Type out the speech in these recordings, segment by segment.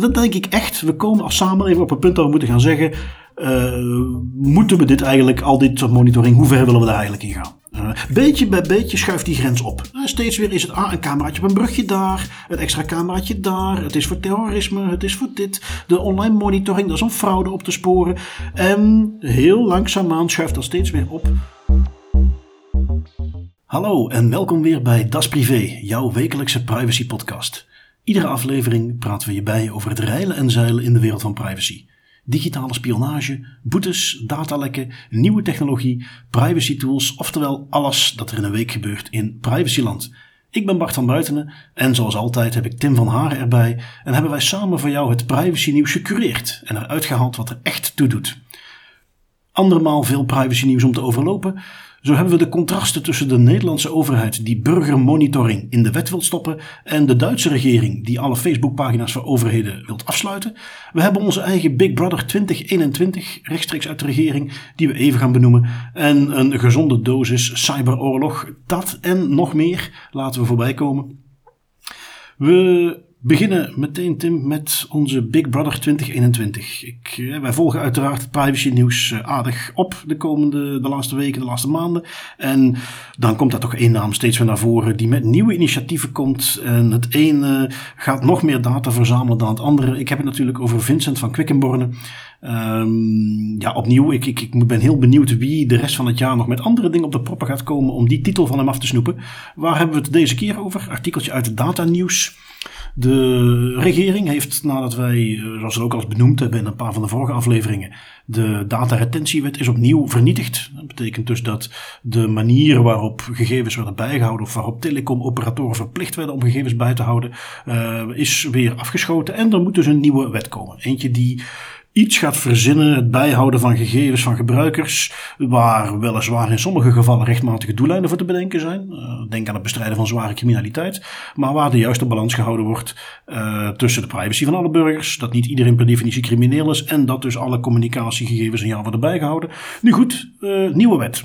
Dat denk ik echt. We komen als samenleving op een punt dat we moeten gaan zeggen: uh, moeten we dit eigenlijk, al dit soort monitoring, hoe ver willen we daar eigenlijk in gaan? Uh, beetje bij beetje schuift die grens op. Uh, steeds weer is het ah, een cameraatje op een brugje daar, een extra cameraatje daar, het is voor terrorisme, het is voor dit, de online monitoring, dat is om fraude op te sporen. En heel langzaamaan schuift dat steeds weer op. Hallo en welkom weer bij Das Privé, jouw wekelijkse privacy podcast. Iedere aflevering praten we je bij over het reilen en zeilen in de wereld van privacy. Digitale spionage, boetes, datalekken, nieuwe technologie, privacy tools, oftewel alles dat er in een week gebeurt in privacyland. Ik ben Bart van Buitenen en zoals altijd heb ik Tim van Haren erbij en hebben wij samen voor jou het privacy nieuws gecureerd en eruit gehaald wat er echt toe doet. Andermaal veel privacy nieuws om te overlopen, zo hebben we de contrasten tussen de Nederlandse overheid die burgermonitoring in de wet wil stoppen en de Duitse regering die alle Facebookpagina's voor overheden wilt afsluiten. We hebben onze eigen Big Brother 2021 rechtstreeks uit de regering die we even gaan benoemen en een gezonde dosis cyberoorlog. Dat en nog meer laten we voorbij komen. We beginnen meteen, Tim, met onze Big Brother 2021. Ik, eh, wij volgen uiteraard het privacy nieuws eh, aardig op de komende, de laatste weken, de laatste maanden. En dan komt daar toch één naam steeds weer naar voren die met nieuwe initiatieven komt. En het ene gaat nog meer data verzamelen dan het andere. Ik heb het natuurlijk over Vincent van Quickenborne. Um, ja, opnieuw, ik, ik, ik ben heel benieuwd wie de rest van het jaar nog met andere dingen op de proppen gaat komen om die titel van hem af te snoepen. Waar hebben we het deze keer over? Artikeltje uit het Data Nieuws. De regering heeft, nadat wij, eh, zoals we ook al benoemd hebben in een paar van de vorige afleveringen, de dataretentiewet is opnieuw vernietigd. Dat betekent dus dat de manier waarop gegevens werden bijgehouden of waarop telecomoperatoren verplicht werden om gegevens bij te houden, uh, is weer afgeschoten. En er moet dus een nieuwe wet komen. Eentje die iets gaat verzinnen, het bijhouden van gegevens van gebruikers, waar weliswaar in sommige gevallen rechtmatige doeleinden voor te bedenken zijn. Uh, denk aan het bestrijden van zware criminaliteit, maar waar de juiste balans gehouden wordt uh, tussen de privacy van alle burgers, dat niet iedereen per definitie crimineel is en dat dus alle communicatiegegevens aan jou worden bijgehouden. Nu goed, uh, nieuwe wet.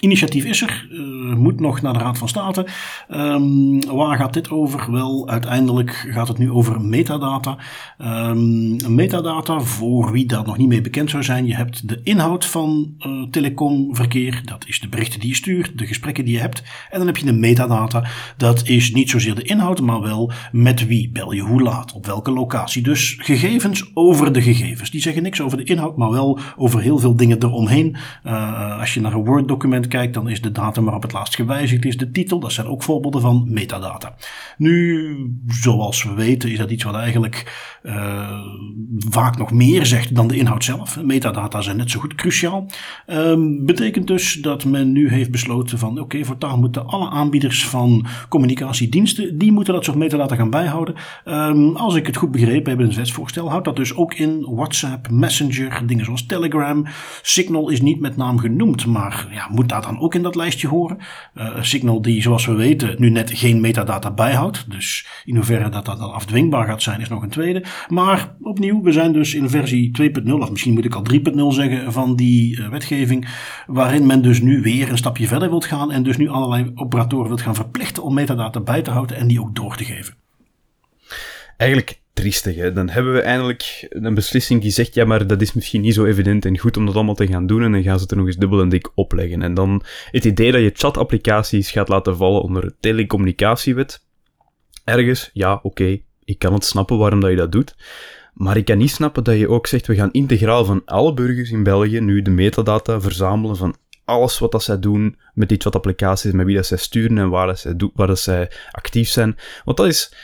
Initiatief is er, moet nog naar de Raad van State. Um, waar gaat dit over? Wel, uiteindelijk gaat het nu over metadata. Um, metadata, voor wie daar nog niet mee bekend zou zijn, je hebt de inhoud van uh, telecomverkeer, dat is de berichten die je stuurt, de gesprekken die je hebt. En dan heb je de metadata, dat is niet zozeer de inhoud, maar wel met wie bel je hoe laat, op welke locatie. Dus gegevens over de gegevens. Die zeggen niks over de inhoud, maar wel over heel veel dingen eromheen. Uh, als je naar een Word-document kijkt, dan is de datum waarop het laatst gewijzigd is de titel. Dat zijn ook voorbeelden van metadata. Nu, zoals we weten, is dat iets wat eigenlijk uh, vaak nog meer zegt dan de inhoud zelf. Metadata zijn net zo goed cruciaal. Um, betekent dus dat men nu heeft besloten van oké, okay, voortaan moeten alle aanbieders van communicatiediensten, die moeten dat soort metadata gaan bijhouden. Um, als ik het goed begrepen heb in het wetsvoorstel, houdt dat dus ook in WhatsApp, Messenger, dingen zoals Telegram. Signal is niet met naam genoemd, maar ja, moet daar dan ook in dat lijstje horen. Uh, Signal die, zoals we weten, nu net geen metadata bijhoudt. Dus in hoeverre dat dat dan afdwingbaar gaat zijn, is nog een tweede. Maar opnieuw, we zijn dus in versie 2.0, of misschien moet ik al 3.0 zeggen, van die uh, wetgeving. Waarin men dus nu weer een stapje verder wilt gaan. En dus nu allerlei operatoren wilt gaan verplichten om metadata bij te houden en die ook door te geven. Eigenlijk triestig. Hè? Dan hebben we eindelijk een beslissing die zegt, ja, maar dat is misschien niet zo evident en goed om dat allemaal te gaan doen. En dan gaan ze het er nog eens dubbel en dik opleggen. En dan het idee dat je chatapplicaties gaat laten vallen onder de telecommunicatiewet. Ergens, ja, oké, ik kan het snappen waarom dat je dat doet. Maar ik kan niet snappen dat je ook zegt, we gaan integraal van alle burgers in België nu de metadata verzamelen van alles wat dat zij doen met die chatapplicaties, met wie dat zij sturen en waar, dat zij, waar dat zij actief zijn. Want dat is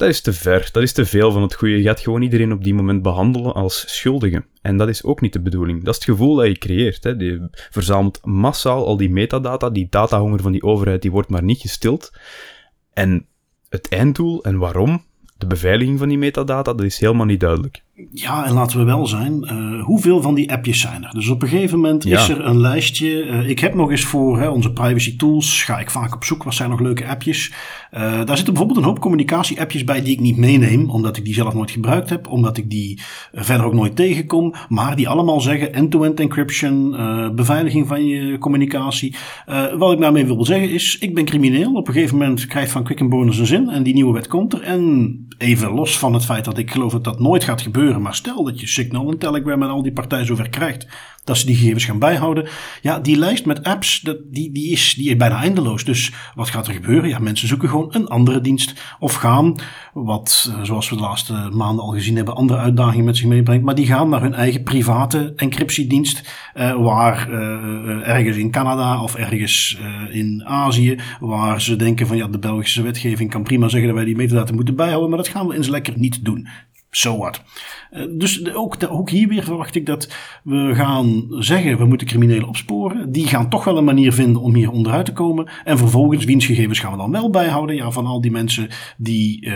dat is te ver. Dat is te veel van het goede. Je gaat gewoon iedereen op die moment behandelen als schuldige. En dat is ook niet de bedoeling. Dat is het gevoel dat je creëert. Hè. Je verzamelt massaal al die metadata. Die datahonger van die overheid, die wordt maar niet gestild. En het einddoel en waarom, de beveiliging van die metadata, dat is helemaal niet duidelijk. Ja, en laten we wel zijn, uh, hoeveel van die appjes zijn er? Dus op een gegeven moment is er een lijstje. Uh, ik heb nog eens voor hè, onze privacy tools, ga ik vaak op zoek, wat zijn nog leuke appjes. Uh, daar zitten bijvoorbeeld een hoop communicatie-appjes bij die ik niet meeneem, omdat ik die zelf nooit gebruikt heb, omdat ik die verder ook nooit tegenkom, maar die allemaal zeggen end-to-end encryption, beveiliging van je communicatie. wat ik daarmee wil zeggen is, ik ben crimineel. Op een gegeven moment krijgt Van Quicken Bonus een zin en die nieuwe wet komt er. En even los van het feit dat ik geloof dat dat nooit gaat gebeuren, maar stel dat je Signal en Telegram en al die partijen zover krijgt dat ze die gegevens gaan bijhouden. Ja, die lijst met apps, dat, die, die, is, die is bijna eindeloos. Dus wat gaat er gebeuren? Ja, mensen zoeken gewoon een andere dienst of gaan, wat eh, zoals we de laatste maanden al gezien hebben, andere uitdagingen met zich meebrengt. Maar die gaan naar hun eigen private encryptiedienst, uh, waar uh, ergens in Canada of ergens in Azië, waar ze denken van ja, de Belgische wetgeving kan prima zeggen dat wij die metadata moeten bijhouden, maar dat gaan we eens lekker niet doen. So what? Eh, dus ook, ook hier weer verwacht ik dat we gaan zeggen, we moeten criminelen opsporen. Die gaan toch wel een manier vinden om hier onderuit te komen. En vervolgens, wiens gegevens gaan we dan wel bijhouden? Ja, van al die mensen die uh,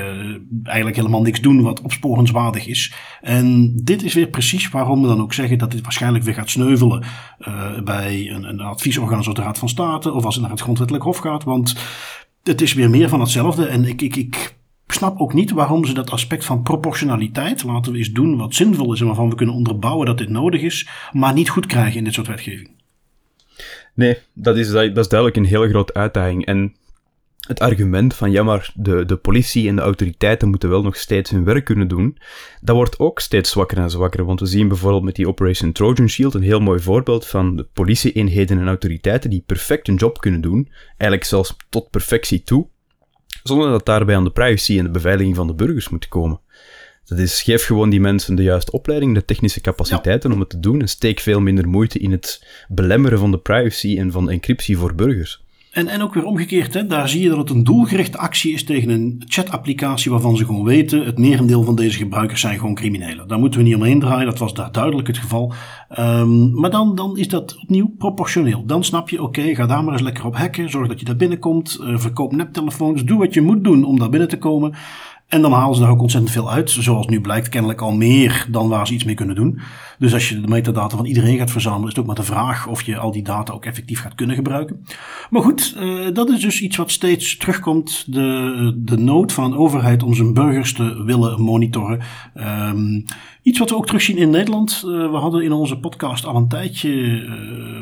eigenlijk helemaal niks doen wat opsporenswaardig is. En dit is weer precies waarom we dan ook zeggen dat dit waarschijnlijk weer gaat sneuvelen uh, bij een, een adviesorgaan zoals de Raad van State of als het naar het Grondwettelijk Hof gaat. Want het is weer meer van hetzelfde. En ik, ik, ik snap ook niet waarom ze dat aspect van proportionaliteit, laten we eens doen wat zinvol is en waarvan we kunnen onderbouwen dat dit nodig is, maar niet goed krijgen in dit soort wetgeving. Nee, dat is, dat is duidelijk een hele grote uitdaging. En het argument van ja, maar de, de politie en de autoriteiten moeten wel nog steeds hun werk kunnen doen, dat wordt ook steeds zwakker en zwakker. Want we zien bijvoorbeeld met die Operation Trojan Shield een heel mooi voorbeeld van de politieeenheden en autoriteiten die perfect hun job kunnen doen, eigenlijk zelfs tot perfectie toe, zonder dat daarbij aan de privacy en de beveiliging van de burgers moet komen. Dat is, geef gewoon die mensen de juiste opleiding, de technische capaciteiten om het te doen en steek veel minder moeite in het belemmeren van de privacy en van encryptie voor burgers. En, en ook weer omgekeerd, hè, daar zie je dat het een doelgerichte actie is tegen een chatapplicatie waarvan ze gewoon weten, het merendeel van deze gebruikers zijn gewoon criminelen. Daar moeten we niet omheen draaien, dat was daar duidelijk het geval. Um, maar dan, dan is dat opnieuw proportioneel. Dan snap je, oké, ga daar maar eens lekker op hacken, zorg dat je daar binnenkomt, uh, verkoop neptelefoons, doe wat je moet doen om daar binnen te komen. En dan halen ze daar ook ontzettend veel uit. Zoals nu blijkt, kennelijk al meer dan waar ze iets mee kunnen doen. Dus als je de metadata van iedereen gaat verzamelen, is het ook maar de vraag of je al die data ook effectief gaat kunnen gebruiken. Maar goed, uh, dat is dus iets wat steeds terugkomt. De, de nood van overheid om zijn burgers te willen monitoren. Um, Iets wat we ook terugzien in Nederland. Uh, we hadden in onze podcast al een tijdje, uh,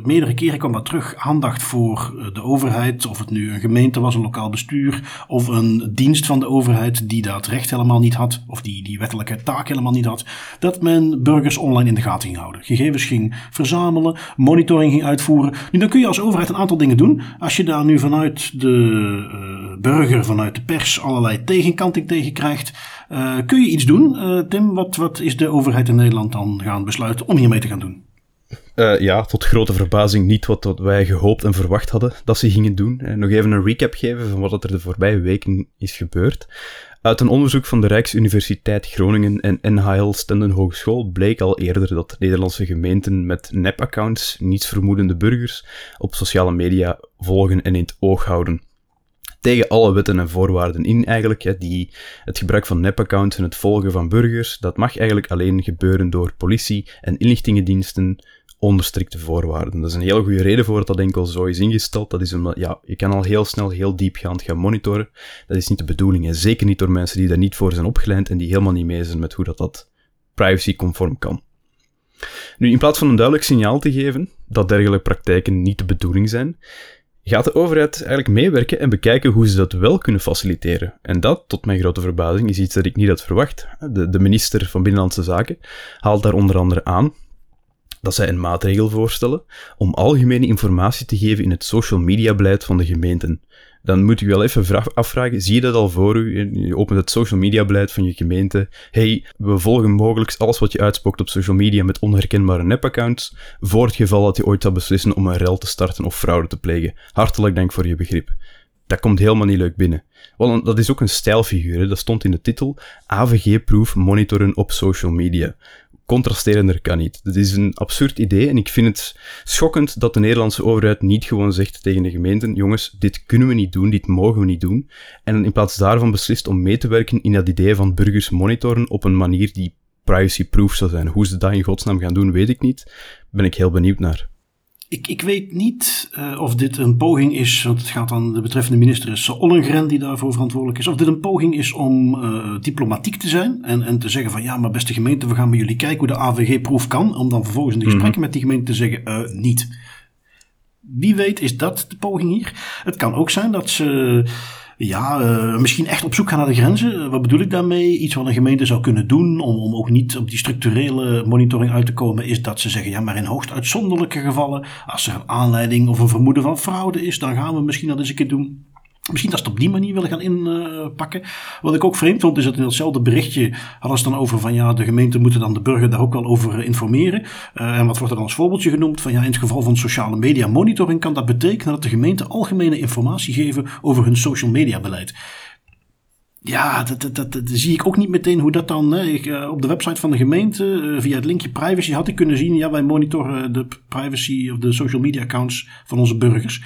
meerdere keren kwam dat terug, aandacht voor de overheid. Of het nu een gemeente was, een lokaal bestuur. Of een dienst van de overheid die dat recht helemaal niet had. Of die die wettelijke taak helemaal niet had. Dat men burgers online in de gaten ging houden. Gegevens ging verzamelen, monitoring ging uitvoeren. Nu dan kun je als overheid een aantal dingen doen. Als je daar nu vanuit de burger, vanuit de pers allerlei tegenkanting tegen krijgt. Uh, kun je iets doen? Uh, Tim, wat, wat is de overheid in Nederland dan gaan besluiten om hiermee te gaan doen? Uh, ja, tot grote verbazing niet wat, wat wij gehoopt en verwacht hadden dat ze gingen doen. nog even een recap geven van wat er de voorbije weken is gebeurd. Uit een onderzoek van de Rijksuniversiteit Groningen en NHL Stenden Hogeschool bleek al eerder dat Nederlandse gemeenten met nep-accounts nietsvermoedende burgers op sociale media volgen en in het oog houden tegen alle wetten en voorwaarden in eigenlijk. Die, het gebruik van nepaccounts en het volgen van burgers, dat mag eigenlijk alleen gebeuren door politie en inlichtingendiensten onder strikte voorwaarden. Dat is een hele goede reden voor dat dat enkel zo is ingesteld. Dat is omdat, ja, je kan al heel snel, heel diepgaand gaan monitoren. Dat is niet de bedoeling. En zeker niet door mensen die daar niet voor zijn opgeleid en die helemaal niet mee zijn met hoe dat, dat privacy-conform kan. Nu, in plaats van een duidelijk signaal te geven dat dergelijke praktijken niet de bedoeling zijn, gaat de overheid eigenlijk meewerken en bekijken hoe ze dat wel kunnen faciliteren. En dat, tot mijn grote verbazing, is iets dat ik niet had verwacht. De, de minister van Binnenlandse Zaken haalt daar onder andere aan dat zij een maatregel voorstellen om algemene informatie te geven in het social media beleid van de gemeenten dan moet u wel even afvragen, zie je dat al voor u? Je opent het social media beleid van je gemeente. Hey, we volgen mogelijk alles wat je uitspookt op social media met onherkenbare nepaccounts, voor het geval dat je ooit zou beslissen om een rel te starten of fraude te plegen. Hartelijk dank voor je begrip. Dat komt helemaal niet leuk binnen. Want dat is ook een stijlfiguur, dat stond in de titel AVG-proof monitoren op social media contrasterender kan niet. Dat is een absurd idee en ik vind het schokkend dat de Nederlandse overheid niet gewoon zegt tegen de gemeenten: jongens, dit kunnen we niet doen, dit mogen we niet doen. En in plaats daarvan beslist om mee te werken in dat idee van burgers monitoren op een manier die privacy-proof zou zijn. Hoe ze dat in godsnaam gaan doen, weet ik niet. Ben ik heel benieuwd naar. Ik, ik weet niet uh, of dit een poging is, want het gaat dan de betreffende minister is Ollengren die daarvoor verantwoordelijk is, of dit een poging is om uh, diplomatiek te zijn en, en te zeggen van ja, maar beste gemeente, we gaan bij jullie kijken hoe de AVG-proef kan, om dan vervolgens in de gesprekken mm -hmm. met die gemeente te zeggen uh, niet. Wie weet is dat de poging hier. Het kan ook zijn dat ze ja, uh, misschien echt op zoek gaan naar de grenzen. Wat bedoel ik daarmee? Iets wat een gemeente zou kunnen doen om, om ook niet op die structurele monitoring uit te komen, is dat ze zeggen, ja, maar in hoogst uitzonderlijke gevallen, als er een aanleiding of een vermoeden van fraude is, dan gaan we misschien dat eens een keer doen. Misschien dat ze het op die manier willen gaan inpakken. Wat ik ook vreemd vond, is dat in hetzelfde berichtje hadden ze dan over van ja, de gemeente moeten dan de burger daar ook wel over informeren. Uh, en wat wordt er dan als voorbeeldje genoemd? Van ja, in het geval van sociale media monitoring kan dat betekenen dat de gemeente algemene informatie geven over hun social media beleid. Ja, dat, dat, dat, zie ik ook niet meteen hoe dat dan. Hè. Ik, uh, op de website van de gemeente, uh, via het linkje privacy, had ik kunnen zien. Ja, wij monitoren de privacy of de social media accounts van onze burgers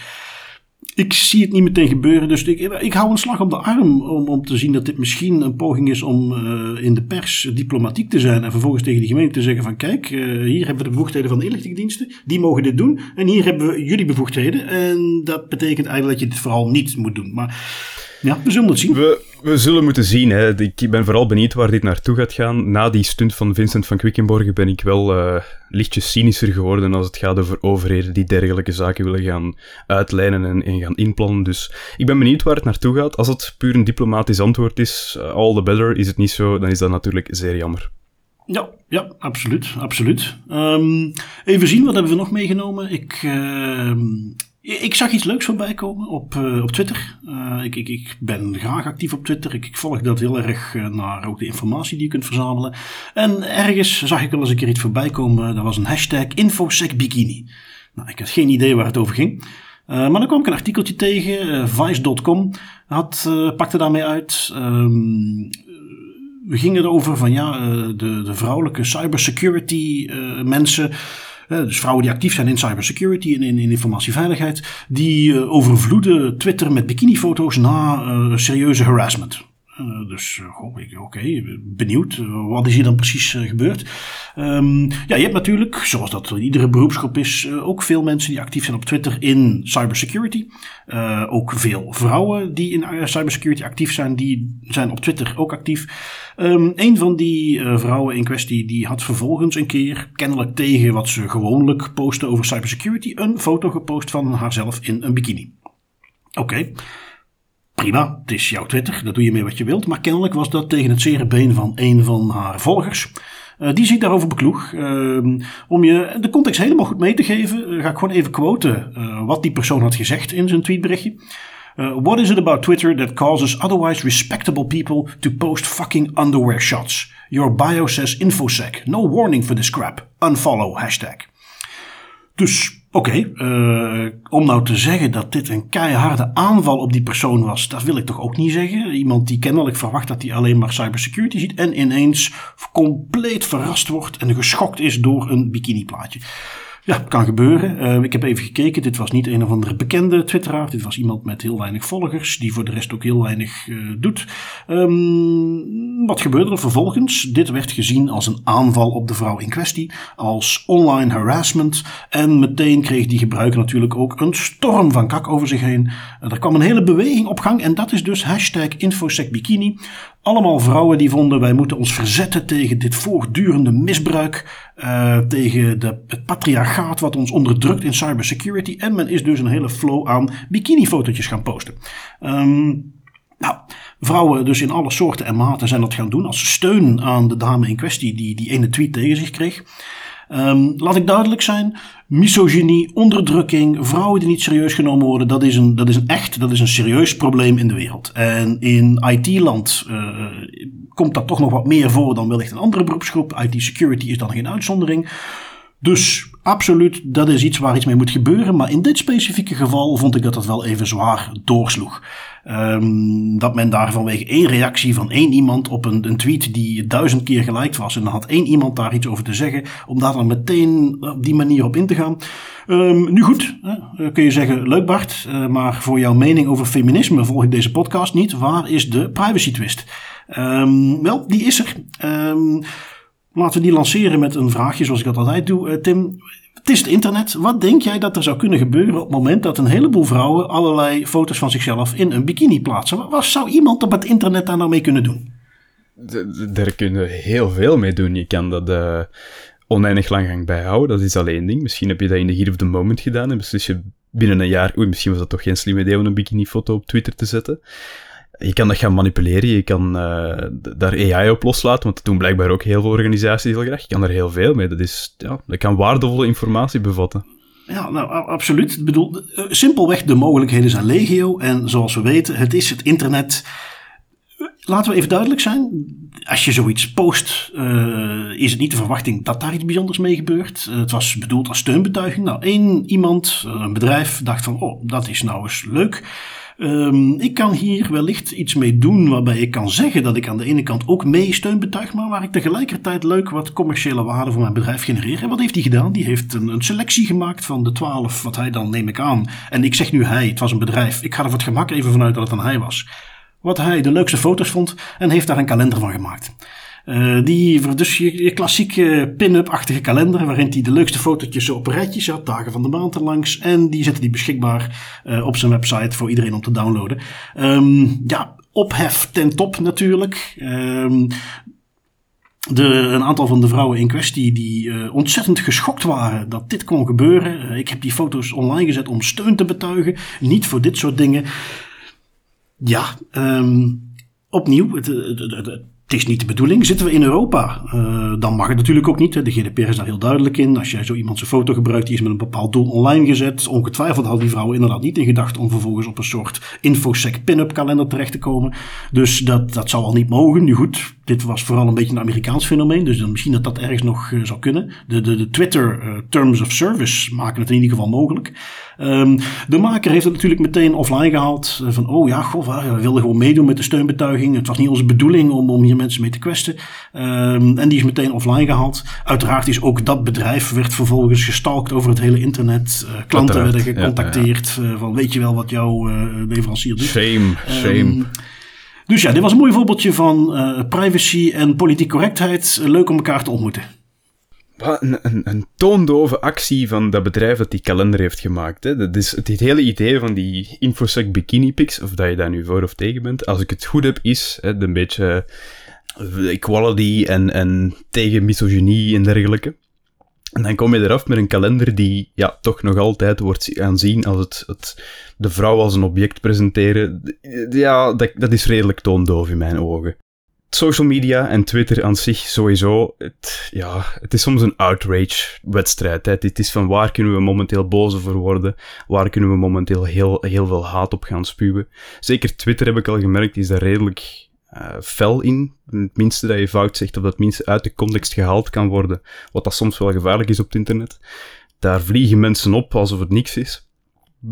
ik zie het niet meteen gebeuren. Dus ik, ik hou een slag op de arm om, om te zien dat dit misschien een poging is om uh, in de pers diplomatiek te zijn. En vervolgens tegen die gemeente te zeggen van kijk, uh, hier hebben we de bevoegdheden van de inlichtingendiensten. Die mogen dit doen. En hier hebben we jullie bevoegdheden. En dat betekent eigenlijk dat je dit vooral niet moet doen. Maar ja, we zullen het zien. We, we zullen moeten zien. Hè. Ik ben vooral benieuwd waar dit naartoe gaat gaan. Na die stunt van Vincent van Quickenborgen ben ik wel uh, lichtjes cynischer geworden als het gaat over overheden die dergelijke zaken willen gaan uitlijnen en, en, gaan inplannen. Dus ik ben benieuwd waar het naartoe gaat. Als het puur een diplomatisch antwoord is, uh, all the better. Is het niet zo, dan is dat natuurlijk zeer jammer. Ja, ja, absoluut, absoluut. Um, even zien, wat hebben we nog meegenomen? Ik, uh, ik zag iets leuks voorbij komen op, uh, op Twitter. Uh, ik, ik, ik ben graag actief op Twitter. Ik, volg dat heel erg uh, naar ook de informatie die je kunt verzamelen. En ergens zag ik wel eens een keer iets voorbij komen. Dat was een hashtag InfoSecBikini. Nou, ik had geen idee waar het over ging. maar dan kwam ik een artikeltje tegen. Vice.com had, pakte daarmee uit. Um, we gingen erover van ja, de, de vrouwelijke cybersecurity mensen dus vrouwen die actief zijn in cybersecurity en in, in informatieveiligheid, die uh, overvloeden Twitter met bikinifoto's na uh, serieuze harassment. Uh, dus oké, okay, benieuwd. wat is hier dan precies gebeurd? Um, ja, je hebt natuurlijk, zoals dat in iedere beroepsgroep is, ook veel mensen die actief zijn op Twitter in cybersecurity. ook veel vrouwen die in cybersecurity actief zijn, die zijn op Twitter ook actief. Um, een van die vrouwen in kwestie die had vervolgens een keer, kennelijk tegen wat ze gewoonlijk posten over cybersecurity, een foto gepost van haarzelf in een bikini. Oké. Prima, het is jouw Twitter, daar doe je mee wat je wilt. Maar kennelijk was dat tegen het zere been van een van haar volgers. Uh, die zich daarover bekloeg. Uh, om je de context helemaal goed mee te geven, uh, ga ik gewoon even quoten wat die persoon had gezegd in zijn tweetberichtje. What is it about Twitter that causes otherwise respectable people to post fucking underwear shots? Your bio says infosec. No warning for this crap. Unfollow hashtag. Dus oké, okay, uh, om nou te zeggen dat dit een keiharde aanval op die persoon was, dat wil ik toch ook niet zeggen. Iemand die kennelijk verwacht dat hij alleen maar cybersecurity ziet en ineens compleet verrast wordt en geschokt is door een bikiniplaatje. Ja, kan gebeuren. Uh, ik heb even gekeken. Dit was niet een of andere bekende twitteraar. Dit was iemand met heel weinig volgers. Die voor de rest ook heel weinig uh, doet. Um, wat gebeurde er vervolgens? Dit werd gezien als een aanval op de vrouw in kwestie. Als online harassment. En meteen kreeg die gebruiker natuurlijk ook een storm van kak over zich heen. Er kwam een hele beweging op gang. En dat is dus hashtag InfoSecBikini. Allemaal vrouwen die vonden wij moeten ons verzetten tegen dit voortdurende misbruik. Uh, tegen de, het patriarchaat wat ons onderdrukt in cybersecurity. En men is dus een hele flow aan bikinifotootjes gaan posten. Um, nou, vrouwen dus in alle soorten en maten zijn dat gaan doen als steun aan de dame in kwestie die die ene tweet tegen zich kreeg. Um, laat ik duidelijk zijn, misogynie, onderdrukking, vrouwen die niet serieus genomen worden, dat is een, dat is een echt, dat is een serieus probleem in de wereld. En in IT-land uh, komt dat toch nog wat meer voor dan wellicht een andere beroepsgroep. IT-security is dan geen uitzondering. Dus absoluut, dat is iets waar iets mee moet gebeuren. Maar in dit specifieke geval vond ik dat dat wel even zwaar doorsloeg. Um, dat men daar vanwege één reactie van één iemand op een, een, tweet die duizend keer geliked was. En dan had één iemand daar iets over te zeggen. Om daar dan meteen op die manier op in te gaan. Um, nu goed, hè, kun je zeggen, leuk Bart. Uh, maar voor jouw mening over feminisme volg ik deze podcast niet. Waar is de privacy twist? Um, wel, die is er. Laten we die lanceren met een vraagje zoals ik dat altijd doe. Uh, Tim, het is het internet. Wat denk jij dat er zou kunnen gebeuren op het moment dat een heleboel vrouwen allerlei foto's van zichzelf in een bikini plaatsen? Wat zou iemand op het internet daar nou mee kunnen doen? Daar kunnen heel veel mee doen. Je kan dat uh, oneindig lang gaan bijhouden. Dat is alleen ding. Misschien heb je dat in de heat of the moment gedaan en beslis je binnen een jaar, oei, misschien was dat toch geen slim idee om een bikini-foto op Twitter te zetten. Je kan dat gaan manipuleren, je kan uh, daar AI op loslaten, want dat doen blijkbaar ook heel veel organisaties heel graag. Je kan er heel veel mee. Dat, is, ja, dat kan waardevolle informatie bevatten. Ja, nou, absoluut. Bedoel, eh, simpelweg de mogelijkheden zijn legio. En zoals we weten, het is het internet. Laten we even duidelijk zijn. Als je zoiets post, uh, is het niet de verwachting dat daar iets bijzonders mee gebeurt. Het was bedoeld als steunbetuiging. Nou, één iemand, een bedrijf, dacht van, oh, dat is nou eens leuk. Um, ik kan hier wellicht iets mee doen waarbij ik kan zeggen dat ik aan de ene kant ook mee steun betuig, maar waar ik tegelijkertijd leuk wat commerciële waarde voor mijn bedrijf genereer. En wat heeft hij gedaan? Die heeft een, een selectie gemaakt van de twaalf, wat hij dan neem ik aan. En ik zeg nu hij, het was een bedrijf. Ik ga er voor het gemak even vanuit dat het een hij was. Wat hij de leukste foto's vond en heeft daar een kalender van gemaakt. Uh, die, dus je, klassieke pin-up-achtige kalender, waarin hij de leukste fotootjes op een rijtje zet, dagen van de maand erlangs. En die zetten die beschikbaar uh, op zijn website voor iedereen om te downloaden. Um, ja, ophef ten top natuurlijk. Um, de, een aantal van de vrouwen in kwestie die uh, ontzettend geschokt waren dat dit kon gebeuren. Ik heb die foto's online gezet om steun te betuigen, niet voor dit soort dingen. Ja, um, opnieuw, het is niet de bedoeling. Zitten we in Europa, uh, dan mag het natuurlijk ook niet. Hè. De GDPR is daar heel duidelijk in. Als jij zo iemand zijn foto gebruikt, die is met een bepaald doel online gezet. Ongetwijfeld hadden die vrouwen inderdaad niet in gedachten om vervolgens op een soort infosec pin-up kalender terecht te komen. Dus dat, dat zou al niet mogen. Nu goed, dit was vooral een beetje een Amerikaans fenomeen. Dus dan misschien dat dat ergens nog uh, zou kunnen. De, de, de Twitter uh, Terms of Service maken het in ieder geval mogelijk. Um, de maker heeft het natuurlijk meteen offline gehaald. van, oh ja, goh, we wilden gewoon meedoen met de steunbetuiging. Het was niet onze bedoeling om, om hier mensen mee te kwesten. Um, en die is meteen offline gehaald. Uiteraard is ook dat bedrijf werd vervolgens gestalkt over het hele internet. Uh, klanten werden gecontacteerd ja, ja. van, weet je wel wat jouw leverancier doet. Shame, shame. Um, dus ja, dit was een mooi voorbeeldje van privacy en politiek correctheid. Leuk om elkaar te ontmoeten. Een, een, een, toondove actie van dat bedrijf dat die kalender heeft gemaakt. Hè. Dat is het, hele idee van die infosec bikini pics, of dat je daar nu voor of tegen bent, als ik het goed heb, is hè, een beetje equality en, en tegen misogynie en dergelijke. En dan kom je eraf met een kalender die ja, toch nog altijd wordt aanzien als het, het de vrouw als een object presenteren. Ja, dat, dat is redelijk toondoof in mijn ogen. Social media en Twitter aan zich sowieso, het, ja, het is soms een outrage-wedstrijd. Het is van waar kunnen we momenteel boos over worden, waar kunnen we momenteel heel, heel veel haat op gaan spuwen. Zeker Twitter heb ik al gemerkt, is daar redelijk uh, fel in. Het minste dat je fout zegt of dat minste uit de context gehaald kan worden. Wat dat soms wel gevaarlijk is op het internet. Daar vliegen mensen op alsof het niks is.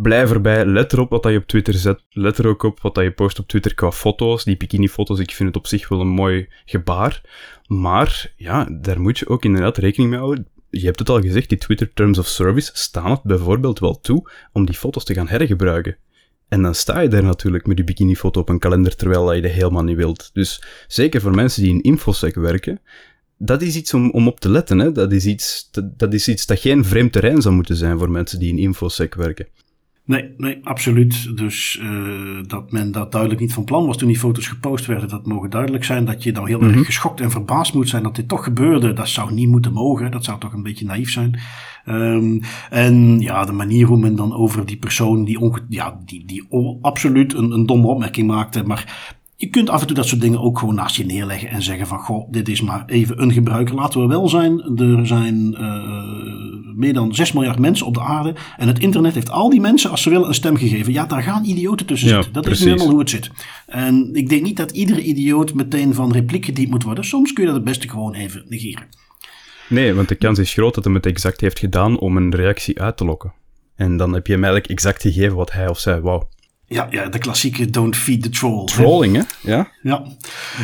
Blijf erbij, let erop wat je op Twitter zet. Let er ook op wat je post op Twitter qua foto's. Die bikini-foto's, ik vind het op zich wel een mooi gebaar. Maar ja, daar moet je ook inderdaad rekening mee houden. Je hebt het al gezegd, die Twitter Terms of Service staan het bijvoorbeeld wel toe om die foto's te gaan hergebruiken. En dan sta je daar natuurlijk met je bikinifoto op een kalender terwijl je dat helemaal niet wilt. Dus zeker voor mensen die in infosec werken, dat is iets om, om op te letten. Hè? Dat, is iets, dat, dat is iets dat geen vreemd terrein zou moeten zijn voor mensen die in infosec werken. Nee, nee, absoluut. Dus uh, dat men dat duidelijk niet van plan was toen die foto's gepost werden, dat mogen duidelijk zijn. Dat je dan heel mm -hmm. erg geschokt en verbaasd moet zijn dat dit toch gebeurde. Dat zou niet moeten mogen. Dat zou toch een beetje naïef zijn. Um, en ja, de manier hoe men dan over die persoon, die, onge ja, die, die absoluut een, een domme opmerking maakte, maar je kunt af en toe dat soort dingen ook gewoon naast je neerleggen en zeggen van, goh, dit is maar even een gebruiker. Laten we wel zijn, er zijn uh, meer dan 6 miljard mensen op de aarde. En het internet heeft al die mensen, als ze willen, een stem gegeven. Ja, daar gaan idioten tussen ja, zitten. Dat precies. is helemaal hoe het zit. En ik denk niet dat iedere idioot meteen van repliek gediend moet worden. Soms kun je dat het beste gewoon even negeren. Nee, want de kans is groot dat hij het exact heeft gedaan om een reactie uit te lokken. En dan heb je hem eigenlijk exact gegeven wat hij of zij wou. Ja, ja, de klassieke don't feed the troll. Trolling, hè? Ja. Ja,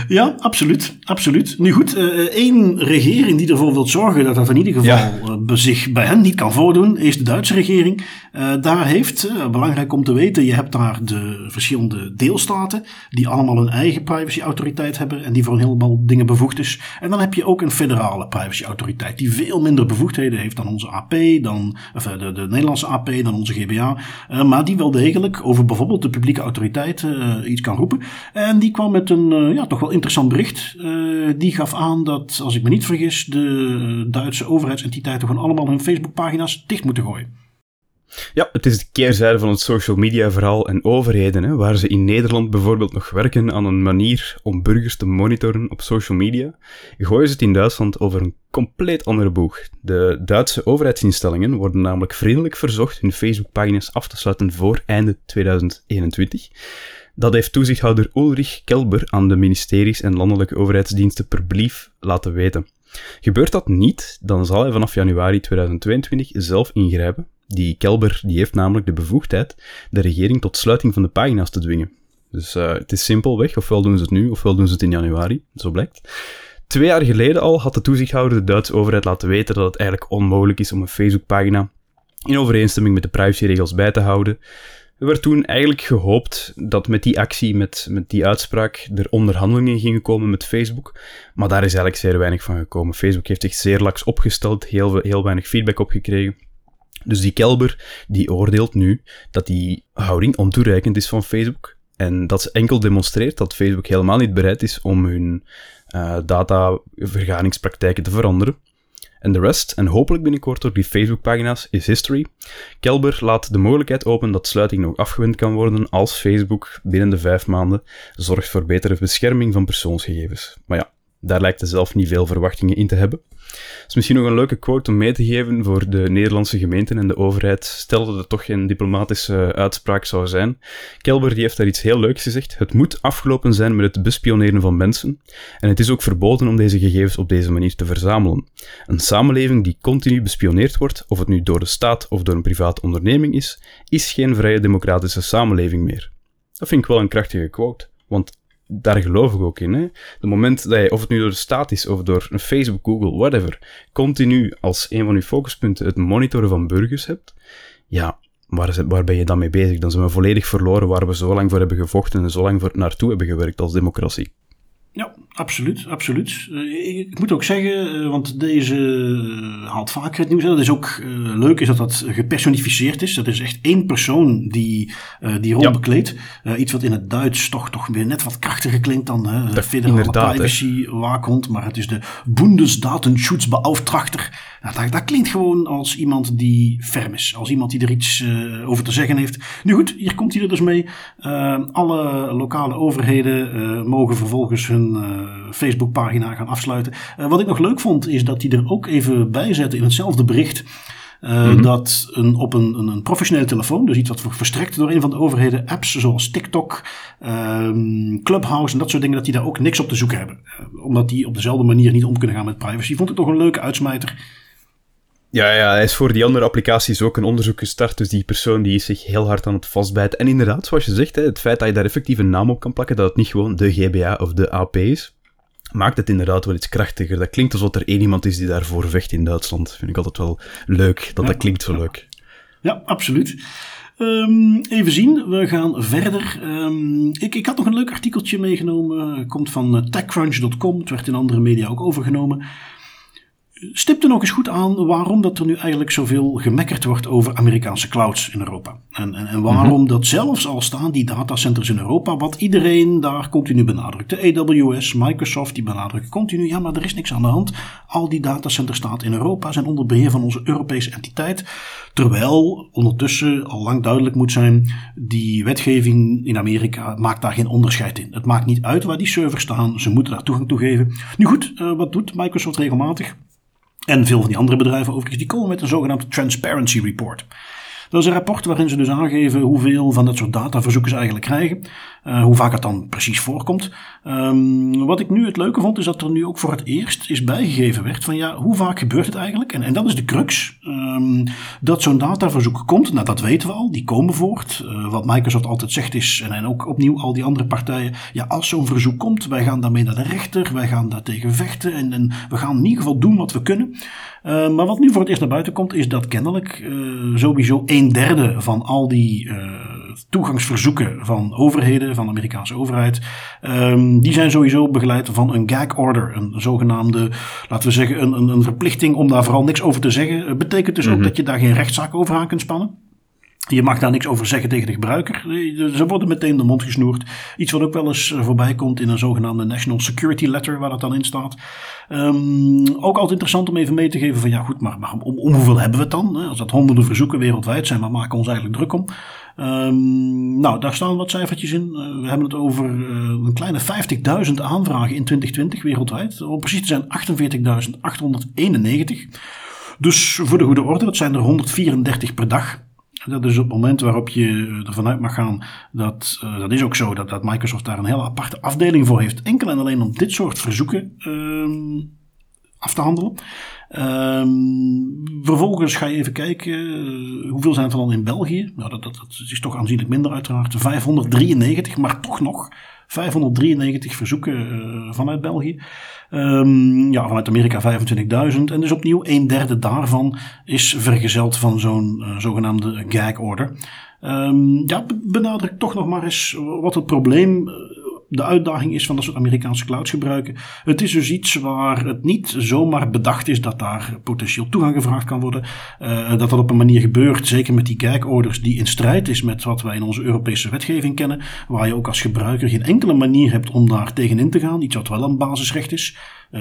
ja absoluut, absoluut. Nu goed, uh, één regering die ervoor wil zorgen dat dat in ieder geval ja. uh, zich bij hen niet kan voordoen, is de Duitse regering. Uh, daar heeft, belangrijk om te weten, je hebt daar de verschillende deelstaten die allemaal een eigen privacyautoriteit hebben en die voor een heleboel dingen bevoegd is. En dan heb je ook een federale privacyautoriteit die veel minder bevoegdheden heeft dan onze AP, dan, of, de, de Nederlandse AP, dan onze GBA. maar die wel degelijk over bijvoorbeeld de publieke autoriteit uh, iets kan roepen. En die kwam met een uh, ja, toch wel interessant bericht. Uh, die gaf aan dat, als ik me niet vergis, de Duitse overheidsentiteiten gewoon allemaal hun Facebookpagina's dicht moeten gooien. Ja, het is de keerzijde van het social media verhaal en overheden, hè, waar ze in Nederland bijvoorbeeld nog werken aan een manier om burgers te monitoren op social media, gooien ze het in Duitsland over een compleet andere boeg. De Duitse overheidsinstellingen worden namelijk vriendelijk verzocht hun Facebookpagina's af te sluiten voor einde 2021. Dat heeft toezichthouder Ulrich Kelber aan de ministeries en landelijke overheidsdiensten per brief laten weten. Gebeurt dat niet, dan zal hij vanaf januari 2022 zelf ingrijpen die Kelber die heeft namelijk de bevoegdheid de regering tot sluiting van de pagina's te dwingen. Dus uh, het is simpelweg, ofwel doen ze het nu, ofwel doen ze het in januari, zo blijkt. Twee jaar geleden al had de toezichthouder de Duitse overheid laten weten dat het eigenlijk onmogelijk is om een Facebookpagina in overeenstemming met de privacyregels bij te houden. Er werd toen eigenlijk gehoopt dat met die actie, met, met die uitspraak, er onderhandelingen gingen komen met Facebook. Maar daar is eigenlijk zeer weinig van gekomen. Facebook heeft zich zeer laks opgesteld, heel, heel weinig feedback opgekregen. Dus die Kelber die oordeelt nu dat die houding ontoereikend is van Facebook. En dat ze enkel demonstreert dat Facebook helemaal niet bereid is om hun uh, datavergaringspraktijken te veranderen. En de rest, en hopelijk binnenkort door die Facebookpagina's, is history. Kelber laat de mogelijkheid open dat sluiting nog afgewend kan worden als Facebook binnen de vijf maanden zorgt voor betere bescherming van persoonsgegevens. Maar ja, daar lijkt hij zelf niet veel verwachtingen in te hebben is misschien nog een leuke quote om mee te geven voor de Nederlandse gemeenten en de overheid. Stel dat het toch geen diplomatische uitspraak zou zijn. Kelber die heeft daar iets heel leuks gezegd. Het moet afgelopen zijn met het bespioneren van mensen. En het is ook verboden om deze gegevens op deze manier te verzamelen. Een samenleving die continu bespioneerd wordt, of het nu door de staat of door een private onderneming is, is geen vrije democratische samenleving meer. Dat vind ik wel een krachtige quote. Want daar geloof ik ook in. Hè. De moment dat je, of het nu door de staat is of door een Facebook, Google, whatever, continu als een van je focuspunten het monitoren van burgers hebt, ja, waar, waar ben je dan mee bezig? Dan zijn we volledig verloren waar we zo lang voor hebben gevochten en zo lang voor naartoe hebben gewerkt als democratie. Ja, absoluut, absoluut. Uh, ik, moet ook zeggen, uh, want deze uh, haalt vaker het nieuws. Dat is ook leuk, is dat dat gepersonificeerd is. Dat is echt één persoon die die rol ja. bekleedt. iets wat in het Duits toch, toch weer net wat krachtiger klinkt dan de federale privacy waakhond. Maar het is de Bundesdatenschutzbeauftragter. Nou, dat, dat, klinkt gewoon als iemand die ferm is. Als iemand die er iets over te zeggen heeft. Nu goed, hier komt hij er dus mee. alle lokale overheden mogen vervolgens hun uh, Facebookpagina gaan afsluiten. Uh, wat ik nog leuk vond, is dat hij er ook even bij zette in hetzelfde bericht. Uh, mm-hmm. Dat een, op een, een, een, professionele telefoon, dus iets wat verstrekt door een van de overheden, apps zoals TikTok, um, Clubhouse en dat soort dingen, dat die daar ook niks op te zoeken hebben. omdat die op dezelfde manier niet om kunnen gaan met privacy. Vond ik toch een leuke uitsmijter. Ja, ja, hij is voor die andere applicaties ook een onderzoek gestart. Dus die persoon die is zich heel hard aan het vastbijten. En inderdaad, zoals je zegt, hè, het feit dat je daar effectief een naam op kan plakken, dat het niet gewoon de GBA of de AP is, maakt het inderdaad wel iets krachtiger. Dat klinkt alsof er één iemand is die daarvoor vecht in Duitsland. Vind ik altijd wel leuk, dat dat klinkt zo leuk. Ja, absoluut. Um, even zien, we gaan verder. Um, ik, ik had nog een leuk artikeltje meegenomen. Komt van eh, techcrunch.com. Het werd in andere media ook overgenomen stipte nog eens goed aan waarom dat er nu eigenlijk zoveel gemekkerd wordt over Amerikaanse clouds in Europa. En, en, en waarom mhm. dat zelfs al staan die datacenters in Europa, wat iedereen daar continu benadrukt. De AWS, Microsoft, die benadrukken continu, ja maar er is niks aan de hand. Al die datacenters staan in Europa, zijn onder beheer van onze Europese entiteit. Terwijl ondertussen al lang duidelijk moet zijn, die wetgeving in Amerika maakt daar geen onderscheid in. Het maakt niet uit waar die servers staan, ze moeten daar toegang toe geven. Nu goed, uh, wat doet Microsoft regelmatig? En veel van die andere bedrijven overigens, die komen met een zogenaamd Transparency Report. Dat is een rapport waarin ze dus aangeven hoeveel van dat soort dataverzoeken ze eigenlijk krijgen. Uh, hoe vaak het dan precies voorkomt. Um, wat ik nu het leuke vond, is dat er nu ook voor het eerst is bijgegeven werd van ja, hoe vaak gebeurt het eigenlijk? En, en dat is de crux. Um, dat zo'n dataverzoek komt, nou dat weten we al, die komen voort. Uh, wat Microsoft altijd zegt is, en, en ook opnieuw al die andere partijen, ja, als zo'n verzoek komt, wij gaan daarmee naar de rechter, wij gaan daartegen vechten en, en we gaan in ieder geval doen wat we kunnen. Uh, maar wat nu voor het eerst naar buiten komt, is dat kennelijk uh, sowieso een derde van al die uh, toegangsverzoeken van overheden, van de Amerikaanse overheid, um, die zijn sowieso begeleid van een gag order. Een zogenaamde, laten we zeggen, een, een, een verplichting om daar vooral niks over te zeggen. Het betekent dus mm -hmm. ook dat je daar geen rechtszaak over aan kunt spannen. Je mag daar niks over zeggen tegen de gebruiker. Ze worden meteen de mond gesnoerd. Iets wat ook wel eens voorbij komt in een zogenaamde National Security Letter, waar dat dan in staat. Um, ook altijd interessant om even mee te geven van ja goed, maar, maar om, om, hoeveel hebben we het dan? Als dat honderden verzoeken wereldwijd zijn, waar maken we ons eigenlijk druk om? Um, nou, daar staan wat cijfertjes in. Uh, we hebben het over uh, een kleine 50.000 aanvragen in 2020 wereldwijd. Om precies te zijn 48.891. Dus voor de goede orde, dat zijn er 134 per dag. Dat is het moment waarop je ervan uit mag gaan dat, uh, dat is ook zo, dat, dat Microsoft daar een hele aparte afdeling voor heeft. Enkel en alleen om dit soort verzoeken uh, af te handelen. Uh, vervolgens ga je even kijken, uh, hoeveel zijn er dan in België? Nou, dat, dat is toch aanzienlijk minder uiteraard. 593, maar toch nog 593 verzoeken uh, vanuit België. Um, ja, vanuit Amerika 25.000. En dus opnieuw een derde daarvan is vergezeld van zo'n uh, zogenaamde gag order. Um, ja, benadruk toch nog maar eens wat het probleem de uitdaging is van dat soort Amerikaanse clouds gebruiken. Het is dus iets waar het niet zomaar bedacht is dat daar potentieel toegang gevraagd kan worden. Uh, dat dat op een manier gebeurt, zeker met die kijkorders, die in strijd is met wat wij in onze Europese wetgeving kennen. Waar je ook als gebruiker geen enkele manier hebt om daar tegenin te gaan. Iets wat wel een basisrecht is. Uh,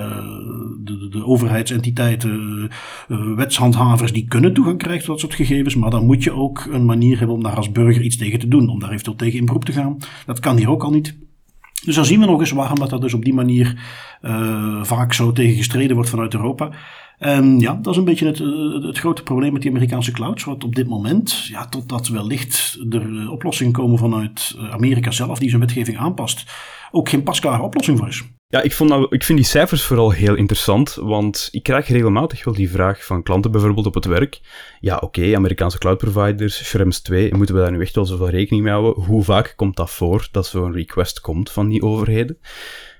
de, de, overheidsentiteiten, uh, wetshandhavers, die kunnen toegang krijgen tot dat soort gegevens. Maar dan moet je ook een manier hebben om daar als burger iets tegen te doen. Om daar eventueel tegen in beroep te gaan. Dat kan hier ook al niet. Dus dan zien we nog eens waarom dat dus op die manier uh, vaak zo tegen gestreden wordt vanuit Europa. En ja, dat is een beetje het, het grote probleem met die Amerikaanse clouds. Wat op dit moment, ja, totdat wellicht er oplossingen komen vanuit Amerika zelf die zijn wetgeving aanpast, ook geen pasklare oplossing voor is. Ja, ik, vond dat, ik vind die cijfers vooral heel interessant, want ik krijg regelmatig wel die vraag van klanten bijvoorbeeld op het werk. Ja, oké, Amerikaanse cloud providers, Schrems 2, moeten we daar nu echt wel zoveel rekening mee houden? Hoe vaak komt dat voor dat zo'n request komt van die overheden?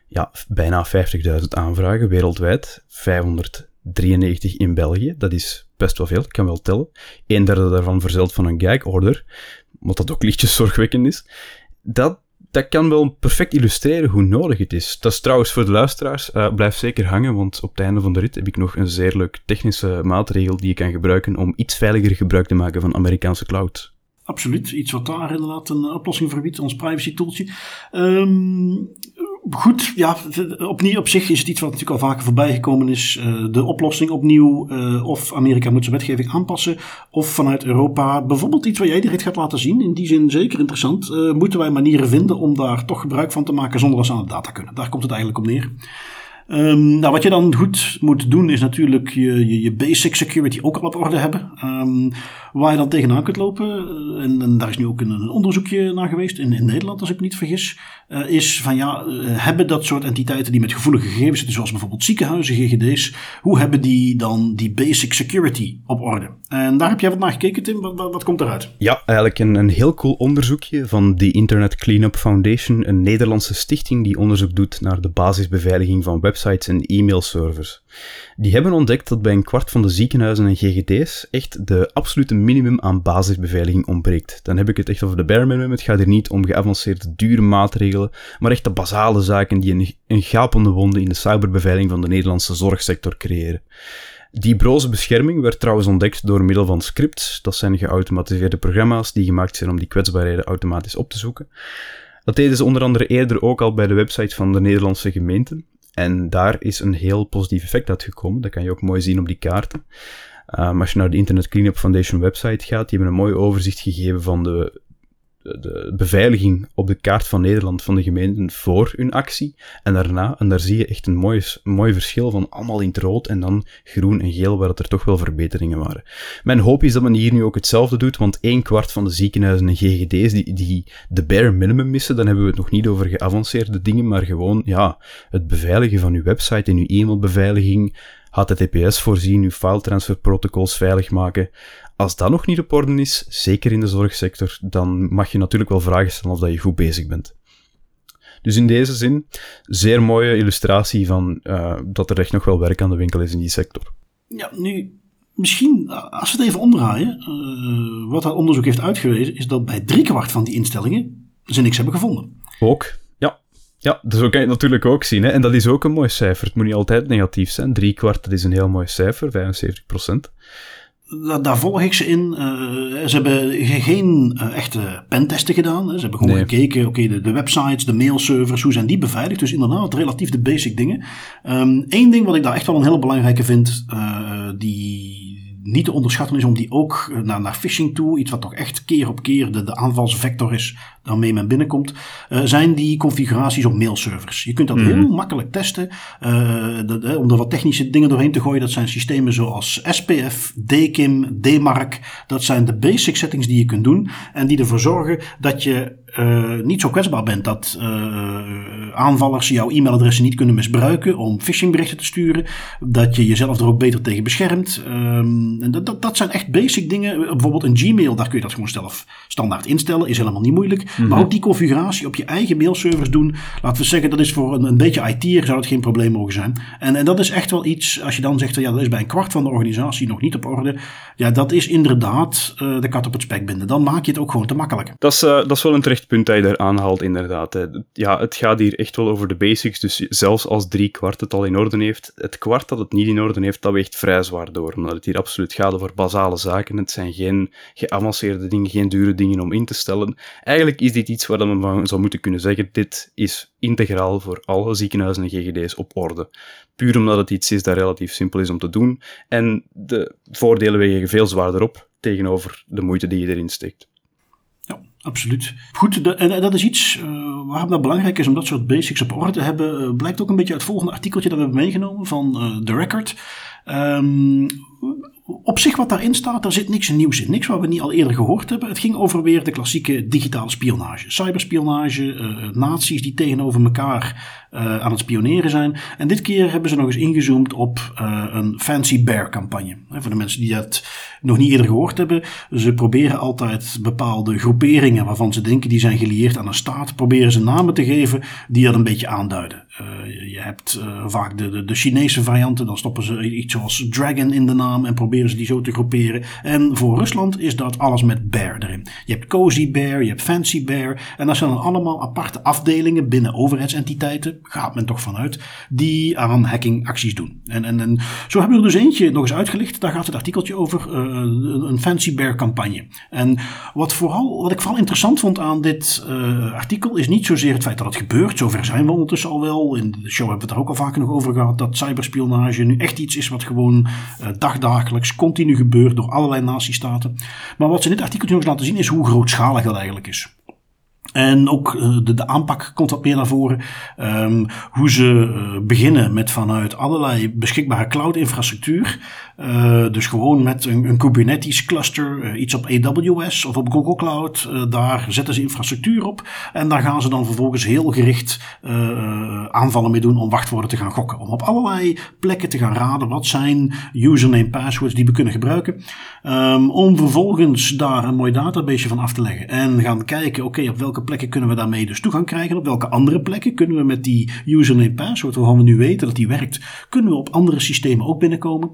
Ja, bijna 50.000 aanvragen wereldwijd, 593 in België, dat is best wel veel, ik kan wel tellen. Een derde daarvan verzeld van een gag order, wat dat ook lichtjes zorgwekkend is. Dat dat kan wel perfect illustreren hoe nodig het is. Dat is trouwens voor de luisteraars, uh, blijf zeker hangen, want op het einde van de rit heb ik nog een zeer leuk technische maatregel die je kan gebruiken om iets veiliger gebruik te maken van Amerikaanse cloud. Absoluut, iets wat daar inderdaad een oplossing voor biedt, ons privacy tooltje. Um, goed, ja, opnieuw op zich is het iets wat natuurlijk al vaker voorbij gekomen is. Uh, de oplossing opnieuw, uh, of Amerika moet zijn wetgeving aanpassen, of vanuit Europa bijvoorbeeld iets wat jij direct gaat laten zien. In die zin zeker interessant. Uh, moeten wij manieren vinden om daar toch gebruik van te maken zonder dat ze aan de data kunnen. Daar komt het eigenlijk op neer. Um, nou, wat je dan goed moet doen is natuurlijk je, je, je basic security ook al op orde hebben. Um, waar je dan tegenaan kunt lopen, en, en daar is nu ook een, onderzoekje naar geweest in, Nederland, als ik me niet vergis, uh, is van ja, uh, hebben dat soort entiteiten die met gevoelige gegevens zitten, zoals bijvoorbeeld ziekenhuizen, GGD's, hoe hebben die dan die basic security op orde? En daar heb jij wat naar gekeken, Tim. Wat, wat, wat komt eruit? Ja, eigenlijk een, een heel cool onderzoekje van de Internet Cleanup Foundation, een Nederlandse stichting die onderzoek doet naar de basisbeveiliging van websites en e-mailservers. Die hebben ontdekt dat bij een kwart van de ziekenhuizen en GGD's echt de absolute minimum aan basisbeveiliging ontbreekt. Dan heb ik het echt over de bare minimum. Het gaat hier niet om geavanceerde dure maatregelen, maar echt de basale zaken die een, een gapende wonde in de cyberbeveiliging van de Nederlandse zorgsector creëren. Die broze bescherming werd trouwens ontdekt door middel van scripts. Dat zijn geautomatiseerde programma's die gemaakt zijn om die kwetsbaarheden automatisch op te zoeken. Dat deden ze onder andere eerder ook al bij de website van de Nederlandse gemeenten. En daar is een heel positief effect uitgekomen. Dat kan je ook mooi zien op die kaarten. Um, als je naar de Internet Cleanup Foundation website gaat, die hebben een mooi overzicht gegeven van de de beveiliging op de kaart van Nederland van de gemeenten voor hun actie. En daarna, en daar zie je echt een mooi, mooi verschil van allemaal in het rood en dan groen en geel, waar er toch wel verbeteringen waren. Mijn hoop is dat men hier nu ook hetzelfde doet, want een kwart van de ziekenhuizen en GGD's die, die de bare minimum missen, dan hebben we het nog niet over geavanceerde dingen, maar gewoon, ja, het beveiligen van uw website en uw e-mailbeveiliging, HTTPS voorzien, uw filetransferprotocols veilig maken. Als dat nog niet op orde is, zeker in de zorgsector, dan mag je natuurlijk wel vragen stellen of dat je goed bezig bent. Dus in deze zin, zeer mooie illustratie van uh, dat er echt nog wel werk aan de winkel is in die sector. Ja, nu, misschien, als we het even omdraaien, uh, wat dat onderzoek heeft uitgewezen, is dat bij driekwart van die instellingen ze niks hebben gevonden. Ook, ja. Ja, dus zo kan je het natuurlijk ook zien. Hè? En dat is ook een mooi cijfer. Het moet niet altijd negatief zijn. Drie kwart, dat is een heel mooi cijfer, 75 procent daar, volg ik ze in. Uh, ze hebben geen uh, echte pentesten gedaan. Hè. Ze hebben gewoon gekeken, oké, de, de, websites, de mailservers, hoe zijn die beveiligd? Dus inderdaad, relatief de basic dingen. Eén ehm, ding wat ik daar echt wel een hele belangrijke vind, uh, die niet te onderschatten is om die ook naar, naar phishing toe, iets wat toch echt keer op keer de, de aanvalsvector is waarmee men binnenkomt, uh, zijn die configuraties op mailservers. Je kunt dat mhm. heel makkelijk testen. Uh, om er wat technische dingen doorheen te gooien, dat zijn systemen zoals SPF, DKIM, DMARC. Dat zijn de basic settings die je kunt doen en die ervoor zorgen dat je uh, niet zo kwetsbaar bent dat uh, aanvallers jouw e-mailadressen niet kunnen misbruiken om phishingberichten te sturen. Dat je jezelf er ook beter tegen beschermt. Um, en dat, dat, dat zijn echt basic dingen. Bijvoorbeeld een Gmail, daar kun je dat gewoon zelf standaard instellen. Is helemaal niet moeilijk. Maar mhm. ook die configuratie op je eigen mailservers doen. Laten we zeggen, dat is voor een, een beetje IT'er zou het geen probleem mogen zijn. En, en dat is echt wel iets, als je dan zegt, ja, dat is bij een kwart van de organisatie nog niet op orde. Ja, dat is inderdaad uh, de kat op het spek binden. Dan maak je het ook gewoon te makkelijk. Dat is, dat is wel een terecht punt dat je daar aanhaalt, inderdaad. Ja, het gaat hier echt wel over de basics. Dus zelfs als drie kwart het al in orde heeft, het kwart dat het niet in orde heeft, dat weegt vrij zwaar door. Omdat het hier absoluut gaat over basale zaken. Het zijn geen geavanceerde dingen, geen dure dingen om in te stellen. Eigenlijk is dit iets waar men van zou moeten kunnen zeggen, dit is integraal voor alle ziekenhuizen en GGD's op orde. Puur omdat het iets is dat relatief simpel is om te doen. En de voordelen wegen veel zwaarder op tegenover de moeite die je erin steekt. Absoluut. Goed, en dat is iets uh, waarom dat belangrijk is om dat soort basics op orde te hebben. Uh, blijkt ook een beetje uit het volgende artikeltje dat we hebben meegenomen van uh, The Record. Um, op zich wat daarin staat, daar zit niks nieuws in. Niks wat we niet al eerder gehoord hebben. Het ging over weer de klassieke digitale spionage. Cyberspionage, uh, naties die tegenover elkaar uh, aan het spioneren zijn. En dit keer hebben ze nog eens ingezoomd op een Fancy Bear campagne. voor de mensen die dat nog niet eerder gehoord hebben. Ze proberen altijd bepaalde groeperingen waarvan ze denken die zijn gelieerd aan een staat. Proberen ze namen te geven die dat een beetje aanduiden. Uh, je hebt vaak de, de, de, Chinese varianten. Dan stoppen ze iets zoals Dragon in de naam en proberen ze die zo te groeperen. En voor Rusland is dat alles met Bear erin. Je hebt Cozy Bear, je hebt Fancy Bear. En dat zijn dan allemaal aparte afdelingen binnen overheidsentiteiten gaat men toch vanuit, die aan hackingacties doen. En, en, zo hebben we er dus eentje nog eens uitgelicht. Daar gaat het artikeltje over, uh, een Fancy Bear campagne. En wat, vooral, wat ik vooral interessant vond aan dit artikel is niet zozeer het feit dat het gebeurt. Zover zijn we ondertussen al wel. In de show hebben we het er ook al vaker nog over gehad. Dat cyberspionage nu echt iets is wat gewoon uh, dagdagelijks continu gebeurt door allerlei natiestaten. Maar wat ze in dit artikeltje nog laten zien is hoe grootschalig dat eigenlijk is. En ook eh, de, de aanpak komt wat meer naar voren. Um, hoe ze uh, beginnen met vanuit allerlei beschikbare cloud-infrastructuur. Uh, dus gewoon met een, een Kubernetes cluster, iets op AWS of op Google Cloud. daar zetten ze infrastructuur op. En daar gaan ze dan vervolgens heel gericht aanvallen mee doen om wachtwoorden te gaan gokken. Om op allerlei plekken te gaan raden wat zijn username passwords die we kunnen gebruiken. Um, om vervolgens daar een mooi database van af te leggen. En gaan kijken, oké, op welke plekken kunnen we daarmee dus toegang krijgen? Op welke andere plekken kunnen we met die username password, waarvan we nu weten dat die werkt, kunnen we op andere systemen ook binnenkomen?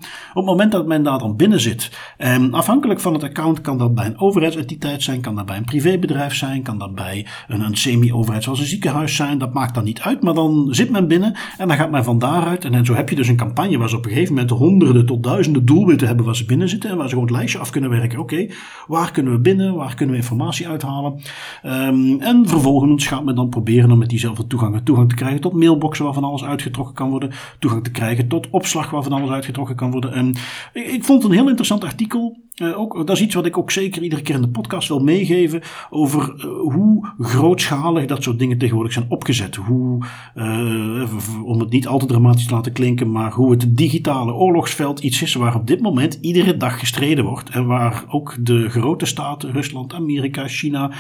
Moment dat men daar dan binnen zit, en afhankelijk van het account kan dat bij een overheidsentiteit zijn, kan dat bij een privébedrijf zijn, kan dat bij een, een semi-overheid zoals een ziekenhuis zijn, dat maakt dan niet uit, maar dan zit men binnen en dan gaat men van daaruit, en zo heb je dus een campagne waar ze op een gegeven moment honderden tot duizenden doelwitten hebben waar ze binnen zitten en waar ze gewoon het lijstje af kunnen werken. Oké, waar kunnen we binnen, waar kunnen we informatie uithalen? Um, en vervolgens gaat men dan proberen om met diezelfde toegang toegang te krijgen tot mailboxen waarvan alles uitgetrokken kan worden. Toegang te krijgen tot opslag waarvan alles uitgetrokken kan worden. En ik, vond een heel interessant artikel. Uh, ook, dat is iets wat ik ook zeker iedere keer in de podcast wil meegeven. Over uh, hoe grootschalig dat soort dingen tegenwoordig zijn opgezet. Hoe, uh, om het niet al te dramatisch te laten klinken, maar hoe het digitale oorlogsveld iets is waar op dit moment iedere dag gestreden wordt. En waar ook de grote staten, Rusland, Amerika, China,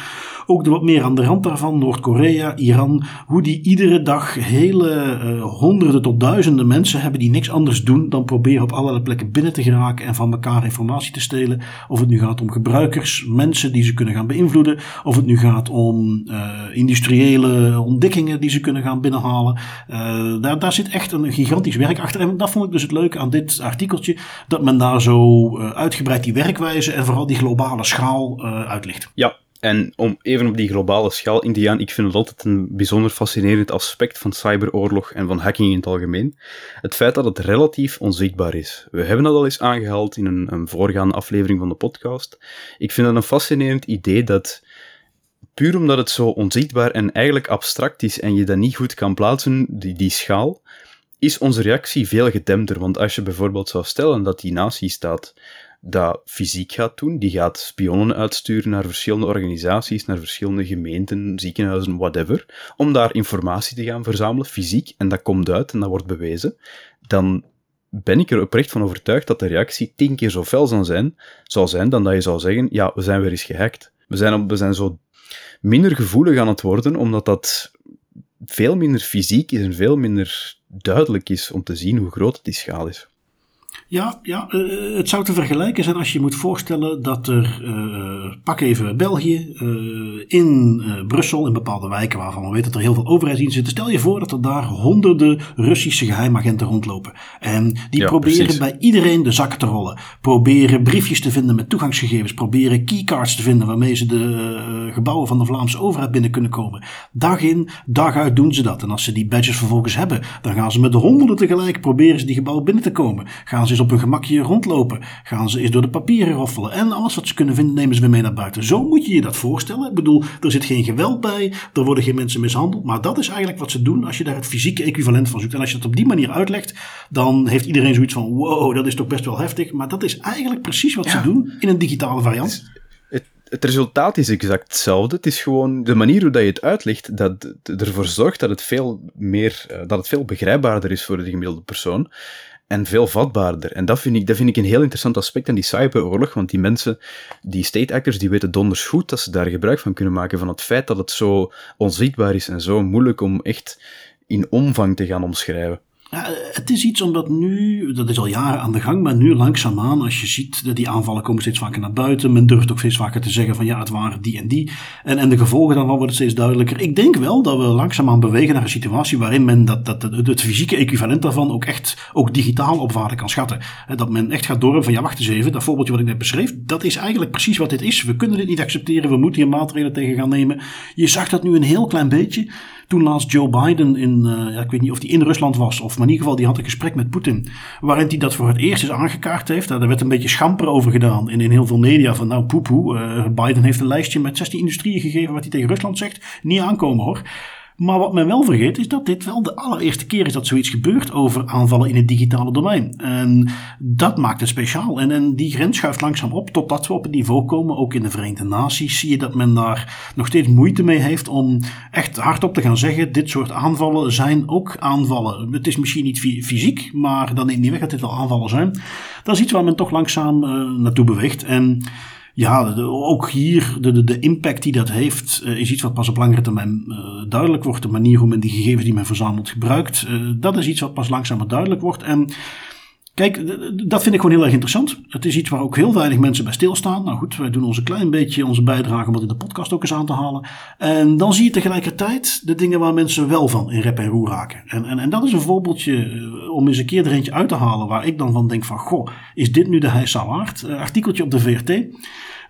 ook de wat meer aan de rand daarvan, Noord-Korea, Iran, hoe die iedere dag hele honderden tot duizenden mensen hebben die niks anders doen dan proberen op allerlei plekken binnen te geraken en van elkaar informatie te stelen. Of het nu gaat om gebruikers, mensen die ze kunnen gaan beïnvloeden. Of het nu gaat om uh, industriële ontdekkingen die ze kunnen gaan binnenhalen. Uh, daar, daar zit echt een gigantisch werk achter. En dat vond ik dus het leuke aan dit artikeltje. Dat men daar zo uh, uitgebreid die werkwijze en vooral die globale schaal uitlicht. Ja, en om even op die globale schaal in te gaan, ik vind het altijd een bijzonder fascinerend aspect van cyberoorlog en van hacking in het algemeen. Het feit dat het relatief onzichtbaar is. We hebben dat al eens aangehaald in een, een voorgaande aflevering van de podcast. Ik vind het een fascinerend idee dat, puur omdat het zo onzichtbaar en eigenlijk abstract is en je dat niet goed kan plaatsen, die, die schaal, is onze reactie veel gedempter. Want als je bijvoorbeeld zou stellen dat die nazistaat dat fysiek gaat doen. Die gaat spionnen uitsturen naar verschillende organisaties, naar verschillende gemeenten, ziekenhuizen, whatever, om daar informatie te gaan verzamelen, fysiek, en dat komt uit en dat wordt bewezen. Dan ben ik er oprecht van overtuigd dat de reactie tien keer zo fel zal zijn, zal zijn dan dat je zou zeggen, ja, we zijn weer eens gehackt. We zijn, we zijn zo minder gevoelig aan het worden, omdat dat veel minder fysiek is en veel minder duidelijk is om te zien hoe groot die schaal is. Ja, ja uh, het zou te vergelijken zijn als je moet voorstellen dat er, uh, pak even België, uh, in Brussel, in bepaalde wijken waarvan we weten dat er heel veel overheidsdiensten zitten. Stel je voor dat er daar honderden Russische geheimagenten rondlopen. En die ja, proberen precies. bij iedereen de zakken te rollen. Proberen briefjes te vinden met toegangsgegevens. Proberen keycards te vinden waarmee ze de gebouwen van de Vlaamse overheid binnen kunnen komen. Dag in, dag uit doen ze dat. En als ze die badges vervolgens hebben, dan gaan ze met de honderden tegelijk proberen ze die gebouwen binnen te komen. Gaan ze eens op een gemakje rondlopen. Gaan ze eens door de papieren roffelen. En alles wat ze kunnen vinden nemen ze weer mee naar buiten. Zo moet je je dat voorstellen. Ik bedoel, er zit geen geweld bij. Er worden geen mensen mishandeld. Maar dat is eigenlijk wat ze doen als je daar het fysieke equivalent van zoekt. En als je het op die manier uitlegt, dan heeft iedereen zoiets van: wow, dat is toch best wel heftig. Maar dat is eigenlijk precies wat ja. ze doen in een digitale variant het resultaat is exact hetzelfde. Het is gewoon de manier hoe dat je het uitlegt dat ervoor zorgt dat het veel meer, dat het veel begrijpbaarder is voor de gemiddelde persoon en veel vatbaarder. En dat vind ik, dat vind ik een heel interessant aspect aan die cyberoorlog, want die mensen, die state actors, die weten donders goed dat ze daar gebruik van kunnen maken, van het feit dat het zo onzichtbaar is en zo moeilijk om echt in omvang te gaan omschrijven. Het is iets omdat nu, dat is al jaren aan de gang, maar nu langzaamaan, als je ziet dat die aanvallen komen steeds vaker naar buiten, men durft ook steeds vaker te zeggen van ja, het waren die en die. En, en de gevolgen daarvan worden steeds duidelijker. Ik denk wel dat we langzaamaan bewegen naar een situatie waarin men dat, dat, het fysieke equivalent daarvan ook echt ook digitaal op waarde kan schatten. Dat men echt gaat door van ja, wacht eens even, dat voorbeeldje wat ik net beschreef, dat is eigenlijk precies wat dit is. We kunnen dit niet accepteren, we moeten hier maatregelen tegen gaan nemen. Je zag dat nu een heel klein beetje. Toen laatst Joe Biden in, uh, ja, ik weet niet of hij in Rusland was, of maar in ieder geval die had een gesprek met Poetin. Waarin hij dat voor het eerst eens aangekaart heeft. Daar werd een beetje schamper over gedaan in, in heel veel media. Van nou poepoe, uh, Biden heeft een lijstje met 16 industrieën gegeven wat hij tegen Rusland zegt. Niet aankomen hoor. Maar wat men wel vergeet is dat dit wel de allereerste keer is dat zoiets gebeurt over aanvallen in het digitale domein. En dat maakt het speciaal. En, en die grens schuift langzaam op totdat we op het niveau komen. Ook in de Verenigde Naties zie je dat men daar nog steeds moeite mee heeft om echt hardop te gaan zeggen: dit soort aanvallen zijn ook aanvallen. Het is misschien niet fysiek, maar dan neemt niet weg dat dit wel aanvallen zijn. Dat is iets waar men toch langzaam uh, naartoe beweegt. En ja, ook hier, de, de, de, impact die dat heeft, uh, is iets wat pas op langere termijn uh, duidelijk wordt. De manier hoe men die gegevens die men verzamelt gebruikt, uh, dat is iets wat pas langzamer duidelijk wordt. En Kijk, dat vind ik gewoon heel erg interessant. Het is iets waar ook heel weinig mensen bij stilstaan. Nou goed, wij doen ons een klein beetje onze bijdrage om dat in de podcast ook eens aan te halen. En dan zie je tegelijkertijd de dingen waar mensen wel van in rep en roer raken. En, en, en dat is een voorbeeldje om eens een keer er eentje uit te halen waar ik dan van denk van, goh, is dit nu de heisa waard? Uh, artikeltje op de VRT.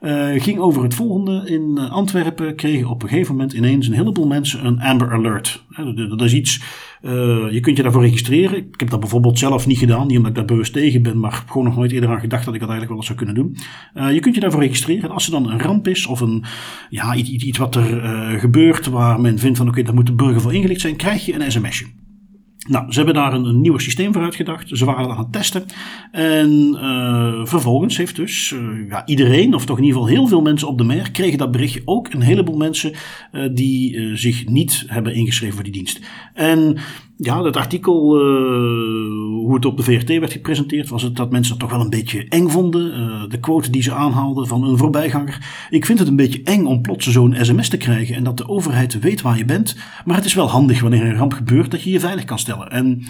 Uh, ging over het volgende. In Antwerpen kregen op een gegeven moment ineens een heleboel mensen een Amber Alert. Dat is iets, uh, je kunt je daarvoor registreren. Ik heb dat bijvoorbeeld zelf niet gedaan, niet omdat ik daar bewust tegen ben, maar gewoon nog nooit eerder aan gedacht dat ik dat eigenlijk wel eens zou kunnen doen. Je kunt je daarvoor registreren. En als er dan een ramp is of een, ja, iets, iets wat er gebeurt waar men vindt van oké, okay, daar moet de burger voor ingelicht zijn, krijg je een sms'je. Nou, ze hebben daar een, een nieuw systeem voor uitgedacht. Ze waren aan het testen. En uh, vervolgens heeft dus uh, ja, iedereen, of toch in ieder geval heel veel mensen op de mer, kregen dat berichtje ook. Een heleboel mensen uh, die zich niet hebben ingeschreven voor die dienst. En ja, dat artikel, hoe het op de VRT werd gepresenteerd, was het dat mensen het toch wel een beetje eng vonden. de quote die ze aanhaalden van een voorbijganger. Ik vind het een beetje eng om plots zo'n sms te krijgen en dat de overheid weet waar je bent. Maar het is wel handig wanneer een ramp gebeurt dat je je veilig kan stellen. En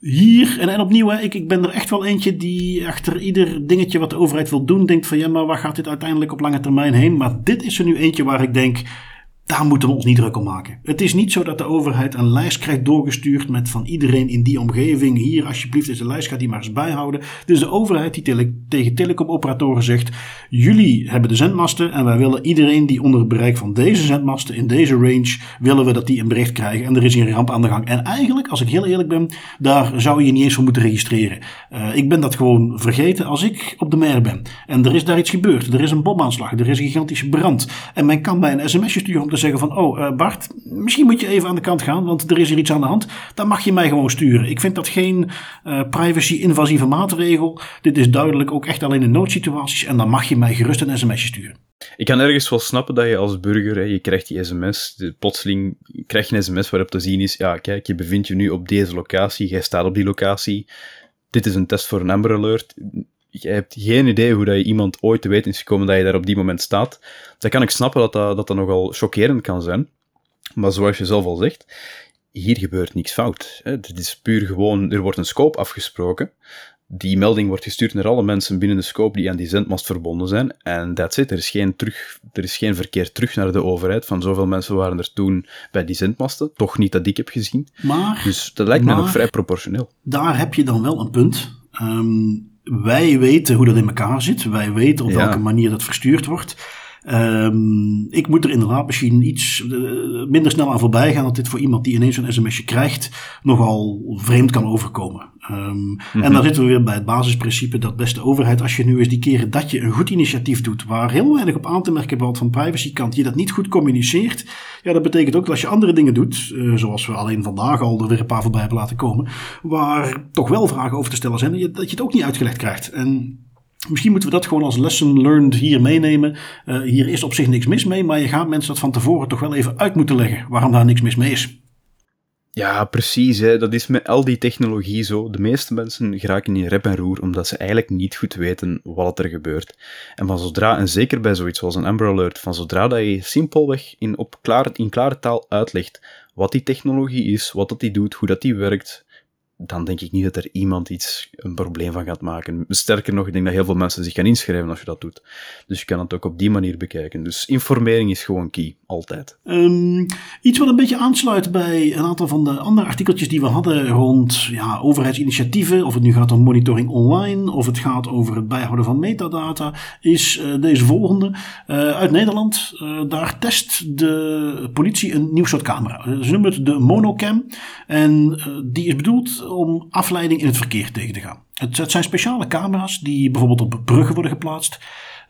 hier, en, en opnieuw, ik, ik ben er echt wel eentje die achter ieder dingetje wat de overheid wil doen, denkt van ja, maar waar gaat dit uiteindelijk op lange termijn heen? Maar dit is er nu eentje waar ik denk, daar moeten we ons niet druk om maken. Het is niet zo dat de overheid een lijst krijgt doorgestuurd met van iedereen in die omgeving. Hier, alsjeblieft, deze lijst, gaat die maar eens bijhouden. Is de overheid die tegen telecomoperatoren zegt: Jullie hebben de zendmasten en wij willen iedereen die onder het bereik van deze zendmasten in deze range, willen we dat die een bericht krijgen. En er is hier een ramp aan de gang. En eigenlijk, als ik heel eerlijk ben, daar zou je niet eens voor moeten registreren. Uh, ik ben dat gewoon vergeten als ik op de mer ben. En er is daar iets gebeurd. Er is een bomaanslag. Er is een gigantische brand. En men kan mij een sms'je sturen om te zeggen van, oh uh, Bart, misschien moet je even aan de kant gaan, want er is hier iets aan de hand. Dan mag je mij gewoon sturen. Ik vind dat geen uh, privacy-invasieve maatregel. Dit is duidelijk ook echt alleen in noodsituaties en dan mag je mij gerust een sms'je sturen. Ik kan ergens wel snappen dat je als burger, hè, je krijgt die sms, plotseling krijg je een sms waarop te zien is, ja kijk, je bevindt je nu op deze locatie, jij staat op die locatie, dit is een test voor een Amber Alert je hebt geen idee hoe dat je iemand ooit te weten is gekomen dat je daar op die moment staat. Dan kan ik snappen dat dat, dat, dat nogal chockerend kan zijn. Maar zoals je zelf al zegt, hier gebeurt niks fout. Hè. Het is puur gewoon, er wordt een scope afgesproken. Die melding wordt gestuurd naar alle mensen binnen de scope die aan die zendmast verbonden zijn. En that's it. Er is, geen terug, er is geen verkeer terug naar de overheid. Van zoveel mensen waren er toen bij die zendmasten. Toch niet dat ik heb gezien. Maar, dus dat lijkt me nog vrij proportioneel. Daar heb je dan wel een punt. Um, wij weten hoe dat in elkaar zit. Wij weten op welke manier dat verstuurd wordt. Um, ik moet er inderdaad misschien iets uh, minder snel aan voorbij gaan dat dit voor iemand die ineens een sms'je krijgt nogal vreemd kan overkomen. Um, mm -hmm. En dan zitten we weer bij het basisprincipe dat beste overheid, als je nu eens die keren dat je een goed initiatief doet, waar heel weinig op aan te merken valt van privacykant, je dat niet goed communiceert, ja, dat betekent ook dat als je andere dingen doet, uh, zoals we alleen vandaag al er weer een paar voorbij hebben laten komen, waar toch wel vragen over te stellen zijn, dat je, dat je het ook niet uitgelegd krijgt. En Misschien moeten we dat gewoon als lesson learned hier meenemen. Uh, hier is op zich niks mis mee, maar je gaat mensen dat van tevoren toch wel even uit moeten leggen waarom daar niks mis mee is. Ja, precies. Hè. Dat is met al die technologie zo. De meeste mensen geraken in rep en roer omdat ze eigenlijk niet goed weten wat er gebeurt. En van zodra, en zeker bij zoiets zoals een Amber Alert, van zodra dat je simpelweg in, op klaar, in klare taal uitlegt wat die technologie is, wat dat die doet, hoe dat die werkt, dan denk ik niet dat er iemand iets een probleem van gaat maken. Sterker nog, ik denk dat heel veel mensen zich gaan inschrijven als je dat doet. Dus je kan het ook op die manier bekijken. Dus informering is gewoon key, altijd. Um, iets wat een beetje aansluit bij een aantal van de andere artikeltjes die we hadden rond ja, overheidsinitiatieven, of het nu gaat om monitoring online, of het gaat over het bijhouden van metadata, is uh, deze volgende. Uh, uit Nederland, uh, daar test de politie een nieuw soort camera. Ze noemen het de monocam. En die is bedoeld om afleiding in het verkeer tegen te gaan. Het zijn speciale camera's die bijvoorbeeld op bruggen worden geplaatst.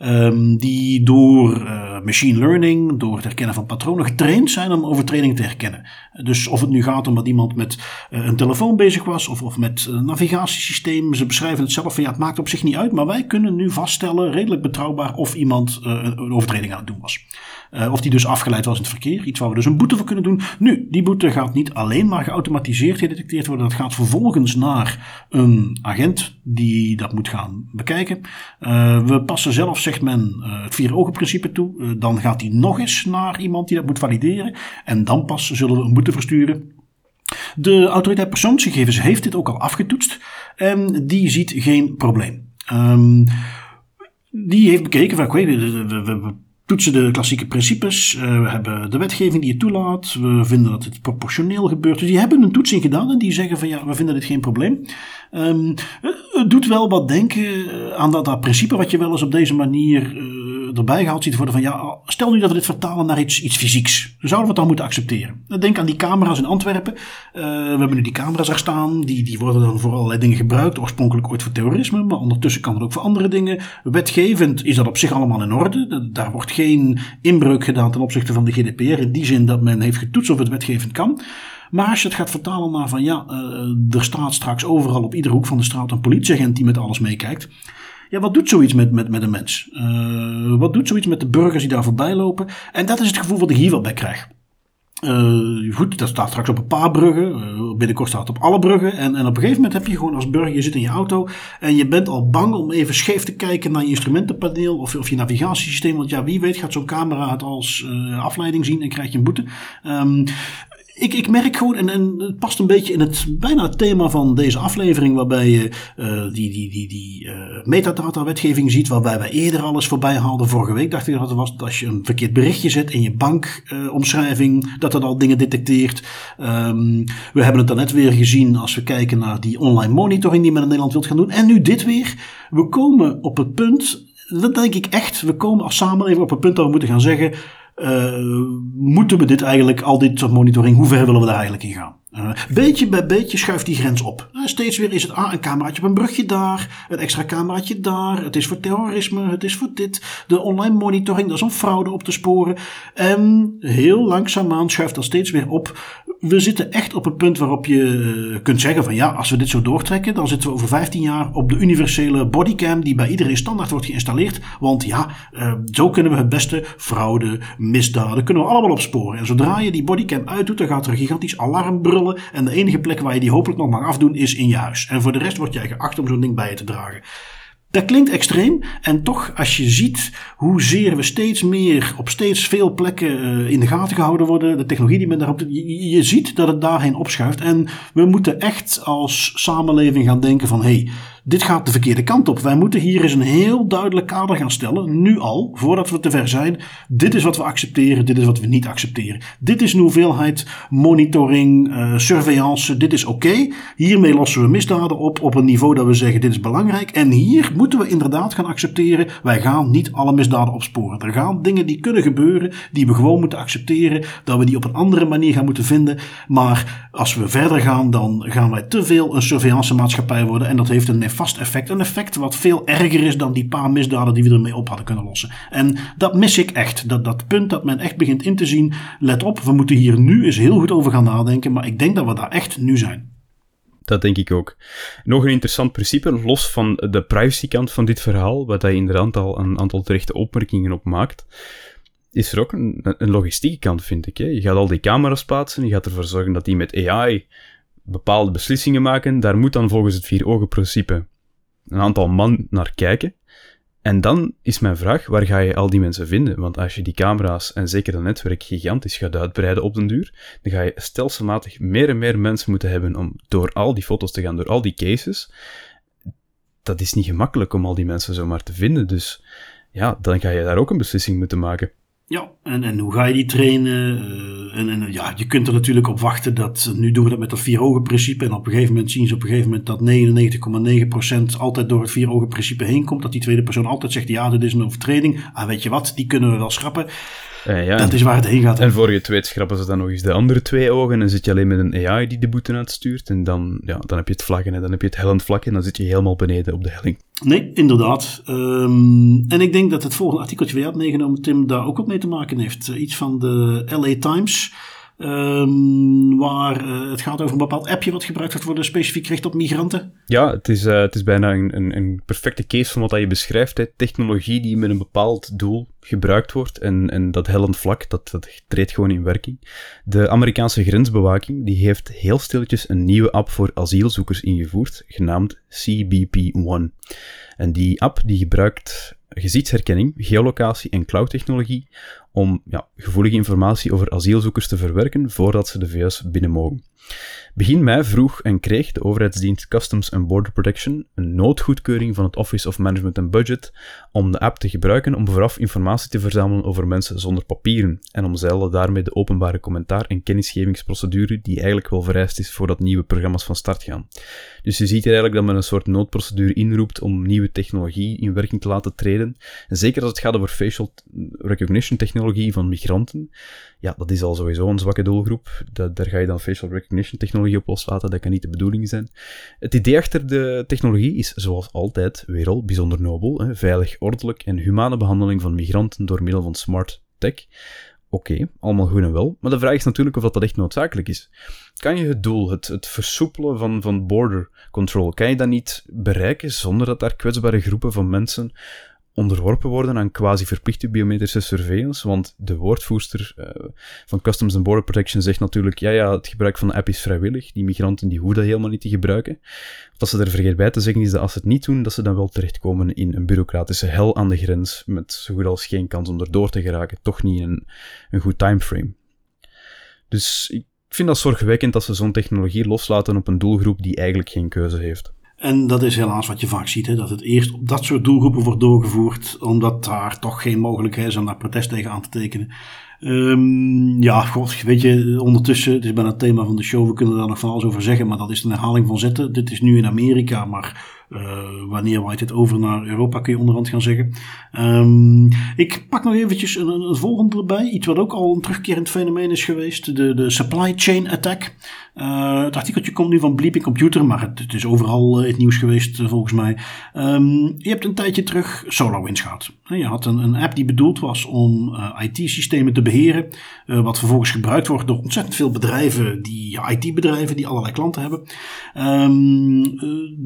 Um, die door uh, machine learning, door het herkennen van patronen getraind zijn om overtredingen te herkennen. Dus of het nu gaat om dat iemand met uh, een telefoon bezig was of, of met een navigatiesysteem. Ze beschrijven het zelf van ja, het maakt op zich niet uit, maar wij kunnen nu vaststellen, redelijk betrouwbaar, of iemand een overtreding aan het doen was. Uh, of die dus afgeleid was in het verkeer. Iets waar we dus een boete voor kunnen doen. Nu, die boete gaat niet alleen maar geautomatiseerd gedetecteerd worden. Dat gaat vervolgens naar een agent die dat moet gaan bekijken. Uh, we passen zelf, zegt men, uh, het vier ogen principe toe. dan gaat die nog eens naar iemand die dat moet valideren. En dan pas zullen we een boete versturen. De autoriteit persoonsgegevens heeft dit ook al afgetoetst. En die ziet geen probleem. Um, die heeft bekeken van, oké, we, we toetsen de klassieke principes. Uh, we hebben de wetgeving die het toelaat. We vinden dat het proportioneel gebeurt. Dus die hebben een toetsing gedaan en die zeggen van ja, we vinden dit geen probleem. Um, het doet wel wat denken aan dat, dat principe wat je wel eens op deze manier erbij gehaald ziet worden van ja, stel nu dat we dit vertalen naar iets, iets fysieks. Zouden we het dan moeten accepteren? Denk aan die camera's in Antwerpen. Uh, we hebben nu die camera's daar staan. Die, die worden dan voor allerlei dingen gebruikt. Oorspronkelijk ooit voor terrorisme, maar ondertussen kan het ook voor andere dingen. Wetgevend is dat op zich allemaal in orde. Daar wordt geen inbreuk gedaan ten opzichte van de GDPR. In die zin dat men heeft getoetst of het wetgevend kan. Maar als je het gaat vertalen naar van ja, uh, er staat straks overal op iedere hoek van de straat een politieagent die met alles meekijkt. Ja, wat doet zoiets met, met, met een mens? Uh, wat doet zoiets met de burgers die daar voorbij lopen? En dat is het gevoel wat ik hier wel bij krijg. Uh, goed, dat staat straks op een paar bruggen. Uh, binnenkort staat het op alle bruggen. En, en op een gegeven moment heb je gewoon als burger, je zit in je auto en je bent al bang om even scheef te kijken naar je instrumentenpaneel of, of je navigatiesysteem. Want ja, wie weet gaat zo'n camera het als afleiding zien en krijg je een boete. Um, ik, ik merk gewoon, en, en het past een beetje in het bijna het thema van deze aflevering, waarbij je uh, die, die, die, die uh, metadata-wetgeving ziet, waarbij wij eerder alles voorbij haalden. Vorige week dacht ik dat het was dat als je een verkeerd berichtje zet in je bankomschrijving, dat dat al dingen detecteert. Um, we hebben het daarnet weer gezien als we kijken naar die online monitoring die men in Nederland wilt gaan doen. En nu dit weer. We komen op het punt, dat denk ik echt, we komen als samenleving op het punt dat we moeten gaan zeggen moeten we dit eigenlijk, al dit soort monitoring, hoe ver willen we daar eigenlijk in gaan? Uh, beetje bij beetje schuift die grens op. Uh, steeds weer is het ah, een cameraatje op een brugje daar, een extra cameraatje daar, het is voor terrorisme, het is voor dit, de online monitoring, dat is om fraude op te sporen. En heel langzaamaan schuift dat steeds weer op. We zitten echt op het punt waarop je kunt zeggen van ja, als we dit zo doortrekken, dan zitten we over 15 jaar op de universele bodycam die bij iedereen standaard wordt geïnstalleerd. Want ja, zo kunnen we het beste fraude, misdaden, kunnen we allemaal opsporen. En zodra je die bodycam uitdoet, dan gaat er een gigantisch alarm en de enige plek waar je die hopelijk nog mag afdoen is in je huis. En voor de rest word jij geacht om zo'n ding bij je te dragen. Dat klinkt extreem en toch als je ziet hoezeer we steeds meer op steeds veel plekken uh, in de gaten gehouden worden, de technologie die men daarop je, je ziet dat het daarheen opschuift en we moeten echt als samenleving gaan denken van hey, dit gaat de verkeerde kant op. Wij moeten hier eens een heel duidelijk kader gaan stellen, nu al, voordat we te ver zijn. Dit is wat we accepteren, dit is wat we niet accepteren. Dit is een hoeveelheid monitoring, uh, surveillance, dit is oké. Hiermee lossen we misdaden op op een niveau dat we zeggen dit is belangrijk. En hier moeten we inderdaad gaan accepteren, wij gaan niet alle misdaden opsporen. Er gaan dingen die kunnen gebeuren, die we gewoon moeten accepteren, dat we die op een andere manier gaan moeten vinden. Maar als we verder gaan, dan gaan wij te veel een surveillance maatschappij worden en dat heeft een vast effect. Een effect wat veel erger is dan die paar misdaden die we ermee op hadden kunnen lossen. En dat mis ik echt. Dat, dat punt dat men echt begint in te zien. Let op, we moeten hier nu eens heel goed over gaan nadenken. Maar ik denk dat we daar echt nu zijn. Dat denk ik ook. Nog een interessant principe, los van de privacykant van dit verhaal, wat hij inderdaad al een aantal terechte opmerkingen op maakt, is er ook een, een logistieke kant, vind ik. Hè. Je gaat al die camera's plaatsen, je gaat ervoor zorgen dat die met AI bepaalde beslissingen maken. Daar moet dan volgens het vier-ogen-principe een aantal man naar kijken. En dan is mijn vraag, waar ga je al die mensen vinden? Want als je die camera's en zeker dat netwerk gigantisch gaat uitbreiden op den duur, dan ga je stelselmatig meer en meer mensen moeten hebben om door al die foto's te gaan, door al die cases. Dat is niet gemakkelijk om al die mensen zomaar te vinden. Dus ja, dan ga je daar ook een beslissing moeten maken. Ja, en, en hoe ga je die trainen? Uh, en, en ja, je kunt er natuurlijk op wachten dat, nu doen we dat met dat vier ogen principe. En op een gegeven moment zien ze op een gegeven moment dat 99,9% altijd door het vier ogen principe heen komt. Dat die tweede persoon altijd zegt, ja, dit is een overtreding. Ah, weet je wat, die kunnen we wel schrappen. Uh, ja, dat is waar het heen gaat. En voor je het weet schrappen ze dan nog eens de andere twee ogen en zit je alleen met een AI die de boete uitstuurt. En dan, ja, dan heb je het vlakken en dan heb je het hellend vlak en dan zit je helemaal beneden op de helling. Nee, inderdaad. Um, en ik denk dat het volgende artikeltje je had meegenomen, Tim, daar ook wat mee te maken heeft. Uh, iets van de LA Times. Um, waar uh, het gaat over een bepaald appje wat gebruikt wordt worden specifiek gericht op migranten. Ja, het is, uh, het is bijna een, een, een, perfecte case van wat je beschrijft. Hè. Technologie die met een bepaald doel gebruikt wordt en, en dat hellend vlak, dat, dat treedt gewoon in werking. De Amerikaanse grensbewaking die heeft heel stilletjes een nieuwe app voor asielzoekers ingevoerd, genaamd CBP-1. En die app die gebruikt gezichtsherkenning, geolocatie en cloudtechnologie om ja, gevoelige informatie over asielzoekers te verwerken voordat ze de VS binnen mogen. Begin mei vroeg en kreeg de overheidsdienst Customs and Border Protection een noodgoedkeuring van het Office of Management and Budget om de app te gebruiken om vooraf informatie te verzamelen over mensen zonder papieren en omzeilen daarmee de openbare commentaar- en kennisgevingsprocedure die eigenlijk wel vereist is voordat nieuwe programma's van start gaan. Dus je ziet hier eigenlijk dat men een soort noodprocedure inroept om nieuwe technologie in werking te laten treden. En zeker als het gaat over facial recognition technologie van migranten, ja, dat is al sowieso een zwakke doelgroep. Dat, daar ga je dan facial recognition technologie op loslaten. Dat kan niet de bedoeling zijn. Het idee achter de technologie is, zoals altijd, weer al bijzonder nobel. Hè? Veilig, ordelijk en humane behandeling van migranten door middel van smart tech Oké, allemaal goed en wel. Maar de vraag is natuurlijk of dat echt noodzakelijk is. Kan je het doel, het, het versoepelen van, van border control, kan je dat niet bereiken zonder dat daar kwetsbare groepen van mensen onderworpen worden aan quasi verplichte biometrische surveillance. Want de woordvoerster uh, van Customs and Border Protection zegt natuurlijk, ja, ja, het gebruik van de app is vrijwillig. Die migranten die hoeven dat helemaal niet te gebruiken. Wat ze er vergeet bij te zeggen is dat als ze het niet doen, dat ze dan wel terechtkomen in een bureaucratische hel aan de grens, met zo goed als geen kans om erdoor te geraken. Toch niet een, een goed timeframe. Dus ik vind dat zorgwekkend dat ze zo'n technologie loslaten op een doelgroep die eigenlijk geen keuze heeft. En dat is helaas wat je vaak ziet, hè, dat het eerst op dat soort doelgroepen wordt doorgevoerd, omdat daar toch geen mogelijkheid is om daar protest tegen aan te tekenen. Um, ja, god, weet je, ondertussen, het is bijna het thema van de show, we kunnen daar nog van alles over zeggen, maar dat is een herhaling van zetten. Dit is nu in Amerika, maar wanneer waait het over naar Europa, kun je onderhand gaan zeggen. Um, ik pak nog eventjes een, een, volgende erbij. Iets wat ook al een terugkerend fenomeen is geweest. De, de supply chain attack. Uh, het artikeltje komt nu van Bleeping Computer, maar het, is overal uh, het nieuws geweest volgens mij. Um, je hebt een tijdje terug SolarWinds gehad. Je had een, een app die bedoeld was om IT-systemen te beheren. wat vervolgens gebruikt wordt door ontzettend veel bedrijven, die IT-bedrijven, die allerlei klanten hebben. Um,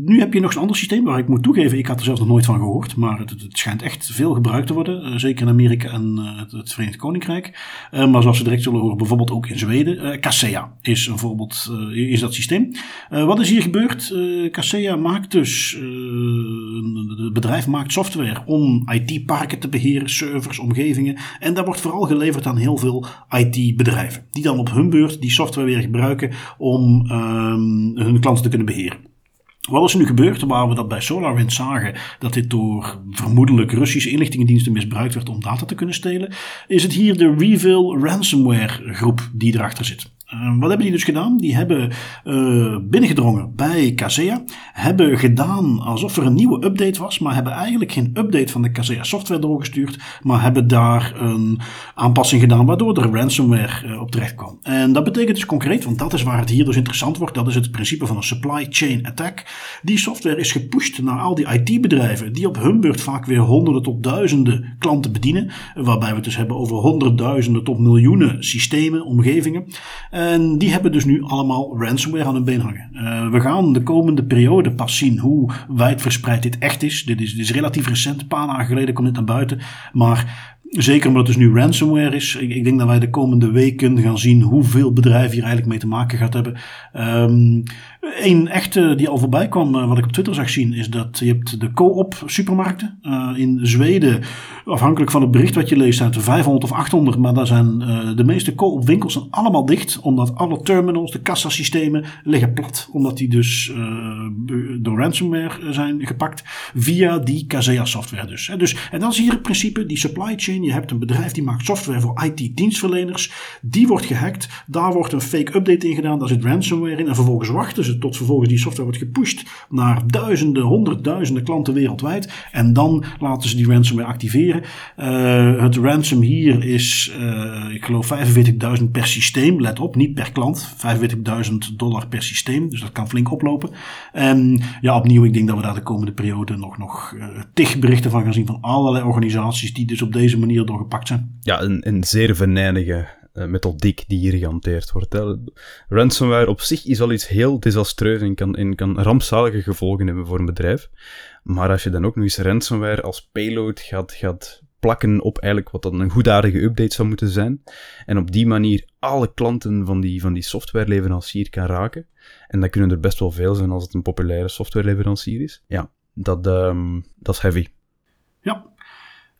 nu heb je nog een systeem waar ik moet toegeven, ik had er zelfs nog nooit van gehoord. Maar het, het schijnt echt veel gebruikt te worden. Uh, zeker in Amerika en uh, het, het, Verenigd Koninkrijk. Uh, maar zoals we direct zullen horen, bijvoorbeeld ook in Zweden. Casea is een voorbeeld, is dat systeem. wat is hier gebeurd? Casea maakt dus, het bedrijf maakt software om IT-parken te beheren, servers, omgevingen. En dat wordt vooral geleverd aan heel veel IT-bedrijven. Die dan op hun beurt die software weer gebruiken om ehm, hun klanten te kunnen beheren. Wat is er nu gebeurd waar we dat bij SolarWind zagen, dat dit door vermoedelijk Russische inlichtingendiensten misbruikt werd om data te kunnen stelen, is het hier de Reveal ransomware groep die erachter zit. Uh, wat hebben die dus gedaan? Die hebben uh, binnengedrongen bij Casea. Hebben gedaan alsof er een nieuwe update was. Maar hebben eigenlijk geen update van de Casea software doorgestuurd. Maar hebben daar een aanpassing gedaan waardoor er ransomware uh, op terecht kwam. En dat betekent dus concreet, want dat is waar het hier dus interessant wordt. Dat is het principe van een supply chain attack. Die software is gepusht naar al die IT-bedrijven. Die op hun beurt vaak weer honderden tot duizenden klanten bedienen. Waarbij we het dus hebben over honderdduizenden tot miljoenen systemen, omgevingen. En die hebben dus nu allemaal ransomware aan hun been hangen. Uh, we gaan de komende periode pas zien hoe wijdverspreid dit echt is. Dit is, dit is relatief recent, een paar dagen geleden komt dit naar buiten. Maar Zeker omdat het dus nu ransomware is. Ik, denk dat wij de komende weken gaan zien hoeveel bedrijven hier eigenlijk mee te maken gaat hebben. Um, een echte die al voorbij kwam, uh, wat ik op Twitter zag zien, is dat je hebt de co-op supermarkten. Uh, in Zweden, afhankelijk van het bericht wat je leest, zijn er 500 of 800. Maar daar zijn uh, de meeste co-op winkels zijn allemaal dicht. Omdat alle terminals, de kassasystemen, liggen plat. Omdat die dus door ransomware zijn gepakt. Via die Kaseya software dus. dus. En dat is hier het principe, die supply chain. Je hebt een bedrijf die maakt software voor IT-dienstverleners. Die wordt gehackt. Daar wordt een fake update in gedaan. Daar zit ransomware in. En vervolgens wachten ze tot vervolgens die software wordt gepusht naar duizenden, honderdduizenden klanten wereldwijd. En dan laten ze die ransomware activeren. Uh, het ransom hier is, uh, ik geloof, 45.000 per systeem. Let op, niet per klant. 45.000 dollar per systeem. Dus dat kan flink oplopen. En ja, opnieuw, ik denk dat we daar de komende periode nog, nog uh, tig berichten van gaan zien van allerlei organisaties die dus op deze manier doorgepakt zijn. Ja, een, een zeer venijnige methodiek die hier gehanteerd wordt. Hè. Ransomware op zich is al iets heel desastreus en kan, en kan rampzalige gevolgen hebben voor een bedrijf. Maar als je dan ook nog eens ransomware als payload gaat, gaat plakken op eigenlijk wat dan een goedaardige update zou moeten zijn, en op die manier alle klanten van die, van die softwareleverancier kan raken, en dat kunnen er best wel veel zijn als het een populaire softwareleverancier is, ja, dat, um, dat is heavy. Ja,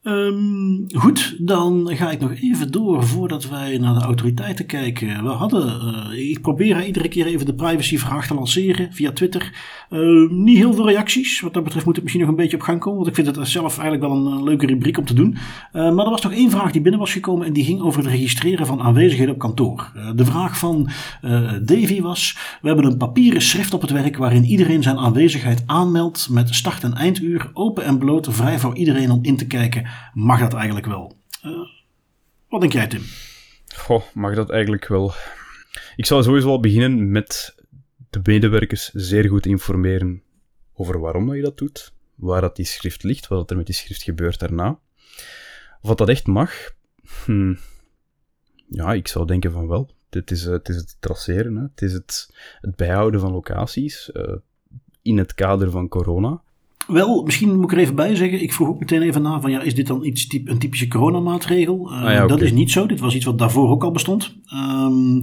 Um, goed, dan ga ik nog even door voordat wij naar de autoriteiten kijken. We hadden, uh, ik probeer iedere keer even de privacyvraag te lanceren via Twitter. Uh, niet heel veel reacties. Wat dat betreft moet het misschien nog een beetje op gang komen. Want ik vind het zelf eigenlijk wel een, leuke rubriek om te doen. Uh, maar er was nog één vraag die binnen was gekomen. En die ging over het registreren van aanwezigheden op kantoor. de vraag van Davy was: We hebben een papieren schrift op het werk. waarin iedereen zijn aanwezigheid aanmeldt. met start- en einduur. Open en bloot, vrij voor iedereen om in te kijken mag dat eigenlijk wel? Uh, wat denk jij, Tim? Mag dat eigenlijk wel? Ik zou sowieso al beginnen met de medewerkers zeer goed informeren over waarom je dat doet, waar dat die schrift ligt, wat er met die schrift gebeurt daarna. Of dat echt mag, hmm. Ja, ik zou denken van wel. Het is, het, is het traceren, hè. het is het, het bijhouden van locaties uh, in het kader van corona. Wel, misschien moet ik er even bij zeggen. Ik vroeg ook meteen even na van ja, is dit dan iets typ, een typische coronamaatregel? Uh, ah ja, Dat is niet zo. Dit was iets wat daarvoor ook al bestond. Um,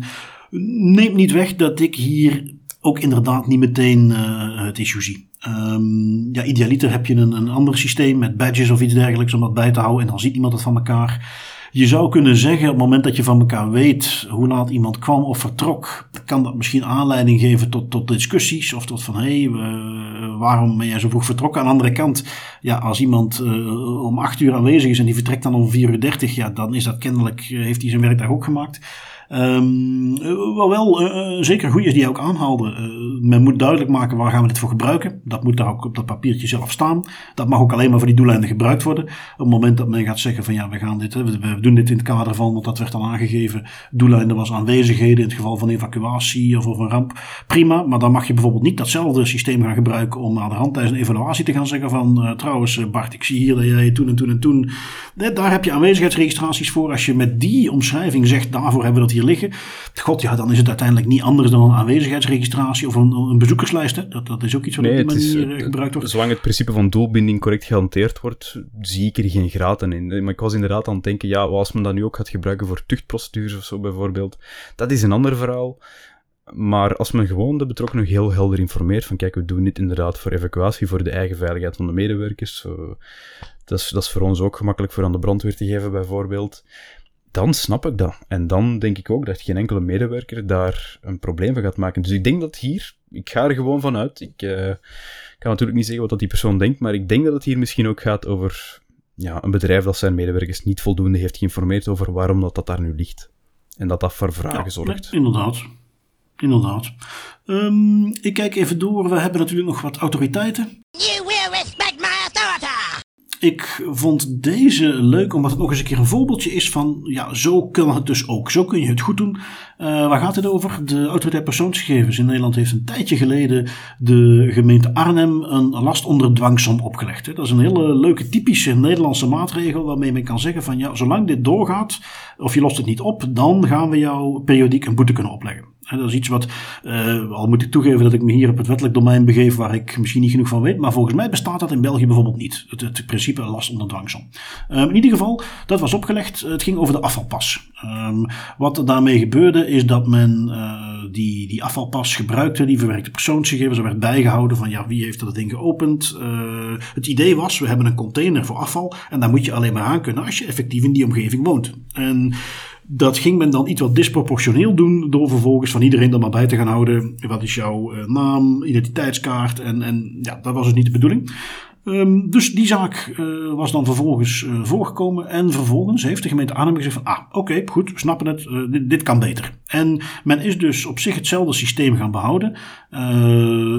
neemt niet weg dat ik hier ook inderdaad niet meteen uh, het issue zie. Um, ja, idealiter heb je een, een ander systeem met badges of iets dergelijks om dat bij te houden en dan ziet iemand het van elkaar. Je zou kunnen zeggen, op het moment dat je van elkaar weet hoe laat iemand kwam of vertrok, kan dat misschien aanleiding geven tot, tot discussies of tot van hé, hey, waarom ben jij zo vroeg vertrokken? Aan de andere kant, ja, als iemand uh, om acht uur aanwezig is en die vertrekt dan om vier uur dertig, ja, dan is dat kennelijk, heeft hij zijn werkdag ook gemaakt. Um, wel uh, zeker goed is die ook aanhaalde. Men moet duidelijk maken waar gaan we dit voor gebruiken. Dat moet daar ook op dat papiertje zelf staan. Dat mag ook alleen maar voor die doeleinden gebruikt worden. Op het moment dat men gaat zeggen van ja, we gaan dit, we doen dit in het kader van, want dat werd al aangegeven. Doeleinden was aanwezigheden in het geval van evacuatie of, of een ramp. Prima, maar dan mag je bijvoorbeeld niet datzelfde systeem gaan gebruiken om aan de hand tijdens een evaluatie te gaan zeggen van trouwens Bart, ik zie hier dat jij toen en toen en toen. Daar heb je aanwezigheidsregistraties voor. Als je met die omschrijving zegt, daarvoor hebben we dat hier liggen. God, ja, dan is het uiteindelijk niet anders dan een aanwezigheidsregistratie of een, een bezoekerslijst. Hè. Dat, dat is ook iets wat nee, op die manier is, gebruikt wordt. Zolang het principe van doelbinding correct gehanteerd wordt, zie ik er geen graten in. Maar ik was inderdaad aan het denken, ja, als men dat nu ook gaat gebruiken voor tuchtprocedures of zo bijvoorbeeld, dat is een ander verhaal. Maar als men gewoon de betrokkenen heel helder informeert van kijk, we doen dit inderdaad voor evacuatie, voor de eigen veiligheid van de medewerkers. dat, is, dat is voor ons ook gemakkelijk voor aan de brandweer te geven bijvoorbeeld dan snap ik dat. En dan denk ik ook dat geen enkele medewerker daar een probleem van gaat maken. Dus ik denk dat hier, ik ga er gewoon van uit. Ik uh, kan natuurlijk niet zeggen wat dat die persoon denkt, maar ik denk dat het hier misschien ook gaat over ja, een bedrijf dat zijn medewerkers niet voldoende heeft geïnformeerd over waarom dat, dat daar nu ligt. En dat dat voor vragen ja, zorgt. inderdaad. Inderdaad. Um, ik kijk even door. We hebben natuurlijk nog wat autoriteiten. You will respect my authority! Ik vond deze leuk omdat het nog eens een keer een voorbeeldje is van, ja, zo kan het dus ook. Zo kun je het goed doen. Uh, waar gaat het over? De autoriteit persoonsgegevens in Nederland heeft een tijdje geleden de gemeente Arnhem een last onder dwangsom opgelegd. Dat is een hele leuke, typische Nederlandse maatregel waarmee men kan zeggen van, ja, zolang dit doorgaat of je lost het niet op, dan gaan we jou periodiek een boete kunnen opleggen. Dat is iets wat, uh, al moet ik toegeven dat ik me hier op het wettelijk domein begeef waar ik misschien niet genoeg van weet, maar volgens mij bestaat dat in België bijvoorbeeld niet. Het, het principe last onder dwangsom. Um, in ieder geval, dat was opgelegd. Het ging over de afvalpas. Um, wat daarmee gebeurde is dat men uh, die, die afvalpas gebruikte, die verwerkte persoonsgegevens, er werd bijgehouden van ja, wie heeft dat ding geopend. Uh, het idee was, we hebben een container voor afval en daar moet je alleen maar aan kunnen als je effectief in die omgeving woont. En dat ging men dan iets wat disproportioneel doen door vervolgens van iedereen er maar bij te gaan houden. Wat is jouw uh, naam, identiteitskaart en, en ja, dat was dus niet de bedoeling. Um, dus die zaak uh, was dan vervolgens uh, voorgekomen. En vervolgens heeft de gemeente Arnhem gezegd van... Ah, oké, goed, we snappen het. Dit, kan beter. En men is dus op zich hetzelfde systeem gaan behouden.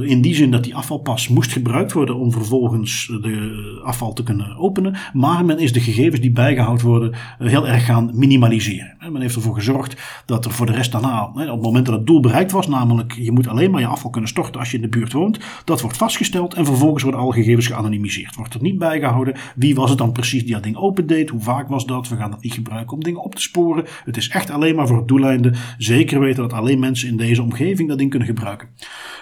in die zin dat die afvalpas moest gebruikt worden... om vervolgens de afval te kunnen openen. Maar men is de gegevens die bijgehouden worden... heel erg gaan minimaliseren. En men heeft ervoor gezorgd dat er voor de rest daarna... op het moment dat het doel bereikt was... namelijk je moet alleen maar je afval kunnen storten als je in de buurt woont... dat wordt vastgesteld en vervolgens worden alle gegevens geanonimiseerd Wordt er niet bijgehouden. Wie was het dan precies die dat ding opendeed? Hoe vaak was dat? We gaan dat niet gebruiken om dingen op te sporen. Het is echt alleen maar voor het doeleinde. Zeker weten dat alleen mensen in deze omgeving dat ding kunnen gebruiken.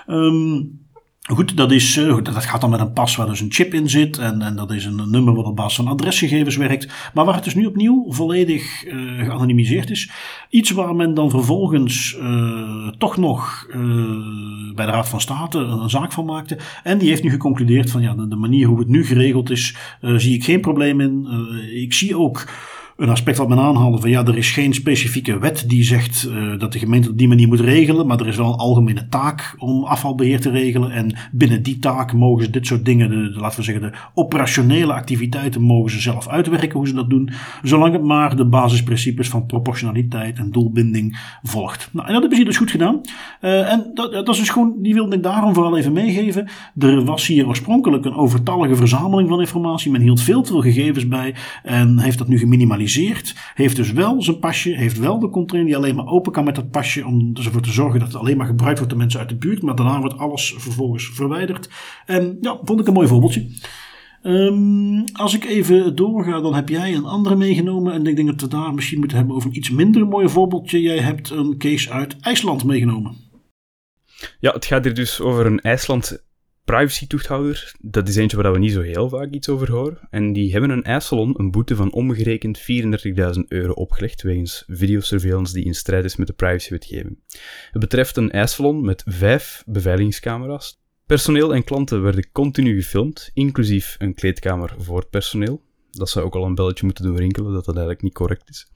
Um, Goed, dat, is, uh, dat gaat dan met een pas waar dus een chip in zit. En, en dat is een nummer wat op basis van adresgegevens werkt. Maar waar het dus nu opnieuw volledig uh, geanonimiseerd is. Iets waar men dan vervolgens uh, toch nog bij de Raad van State een, zaak van maakte. En die heeft nu geconcludeerd van ja, de, de manier hoe het nu geregeld is, zie ik geen probleem in. ik zie ook een aspect wat men aanhaalde van ja, er is geen specifieke wet die zegt uh, dat de gemeente op die manier moet regelen, maar er is wel een algemene taak om afvalbeheer te regelen. En binnen die taak mogen ze dit soort dingen, laten we zeggen, de operationele activiteiten mogen ze zelf uitwerken hoe ze dat doen, zolang het maar de basisprincipes van proportionaliteit en doelbinding volgt. Nou, en dat hebben ze dus goed gedaan. Uh, en dat, dat is dus gewoon, die wilde ik daarom vooral even meegeven. Er was hier oorspronkelijk een overtallige verzameling van informatie. Men hield veel te veel gegevens bij en heeft dat nu geminimaliseerd heeft dus wel zijn pasje, heeft wel de container die alleen maar open kan met dat pasje, om ervoor te zorgen dat het alleen maar gebruikt wordt door mensen uit de buurt, maar daarna wordt alles vervolgens verwijderd. En ja, vond ik een mooi voorbeeldje. Ehm, als ik even doorga, dan heb jij een andere meegenomen. En ik denk dat we daar misschien moeten hebben over een iets minder mooi voorbeeldje. Jij hebt een case uit IJsland meegenomen. Ja, het gaat hier dus over een IJsland privacy-toechthouder. Dat is eentje waar we niet zo heel vaak iets over horen. En die hebben een ijssalon een boete van omgerekend 34.000 euro opgelegd wegens videosurveillance die in strijd is met de privacywetgeving. Het betreft een ijssalon met vijf beveiligingscamera's. Personeel en klanten werden continu gefilmd, inclusief een kleedkamer voor personeel. Dat zou ook al een belletje moeten doen rinkelen dat dat eigenlijk niet correct is.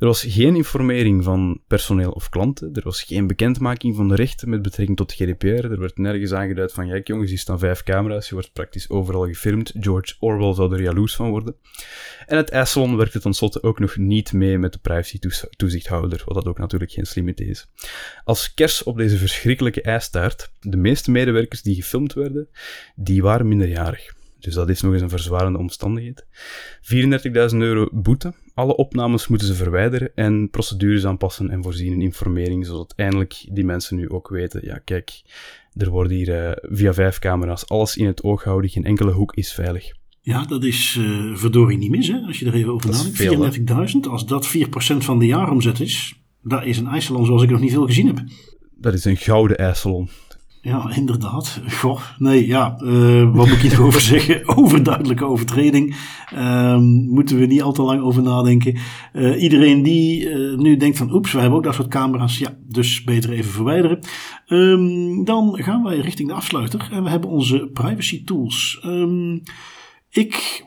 Er was geen informering van personeel of klanten. Er was geen bekendmaking van de rechten met betrekking tot GDPR. Er werd nergens aangeduid van, ja jongens, hier staan vijf camera's, je wordt praktisch overal gefilmd. George Orwell zou er jaloers van worden. En het IJsselon werkte tenslotte ook nog niet mee met de privacy-toezichthouder, wat dat ook natuurlijk geen slim idee is. Als kers op deze verschrikkelijke ijstaart, de meeste medewerkers die gefilmd werden, die waren minderjarig. Dus dat is nog eens een verzwarende omstandigheid. 34.000 euro boete. Alle opnames moeten ze verwijderen en procedures aanpassen en voorzien in informering, zodat eindelijk die mensen nu ook weten, ja kijk, er wordt hier uh, via vijf camera's alles in het oog houden, geen enkele hoek is veilig. Ja, dat is uh, verdorie niet mis, hè? als je er even over nadenkt. 34.000, als dat 4% van de jaaromzet is, dat is een IJsselon zoals ik nog niet veel gezien heb. Dat is een gouden IJsselon. Ja, inderdaad. Goh, nee, ja, uh, wat moet ik hierover zeggen? Overduidelijke overtreding. Um, moeten we niet al te lang over nadenken. Uh, iedereen die uh, nu denkt van, oeps, we hebben ook dat soort camera's. Ja, dus beter even verwijderen. Um, dan gaan wij richting de afsluiter. En we hebben onze privacy tools. Um, ik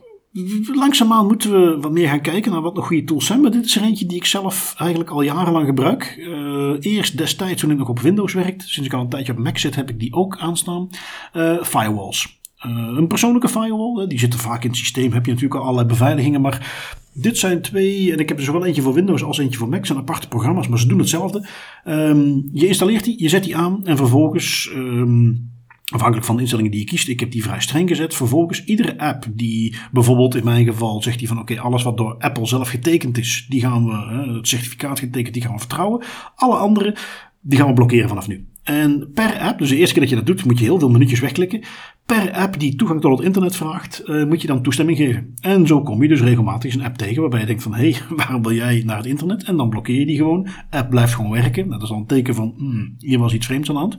langzaamaan moeten we wat meer gaan kijken naar wat nog goede tools zijn. Maar dit is er eentje die ik zelf eigenlijk al jarenlang gebruik. Uh, eerst destijds toen ik nog op Windows werkte. Sinds ik al een tijdje op Mac zit heb ik die ook aanstaan. Uh, firewalls. Uh, een persoonlijke firewall, die zitten vaak in het systeem. Heb je natuurlijk al allerlei beveiligingen. Maar dit zijn twee, en ik heb er zowel eentje voor Windows als eentje voor Mac. zijn aparte programma's, maar ze doen hetzelfde. Um, je installeert die, je zet die aan en vervolgens... Um, Afhankelijk van de instellingen die je kiest. Ik heb die vrij streng gezet. Vervolgens iedere app die bijvoorbeeld in mijn geval zegt die van oké, alles wat door Apple zelf getekend is, die gaan we, het certificaat getekend, die gaan we vertrouwen. Alle andere, die gaan we blokkeren vanaf nu. En per app, dus de eerste keer dat je dat doet, moet je heel veel minuutjes wegklikken. Per app die toegang tot het internet vraagt, uh, moet je dan toestemming geven. En zo kom je dus regelmatig een app tegen waarbij je denkt van, hé, hey, waarom wil jij naar het internet? En dan blokkeer je die gewoon. App blijft gewoon werken. Dat is al een teken van, hmm, hier was iets vreemds aan de hand.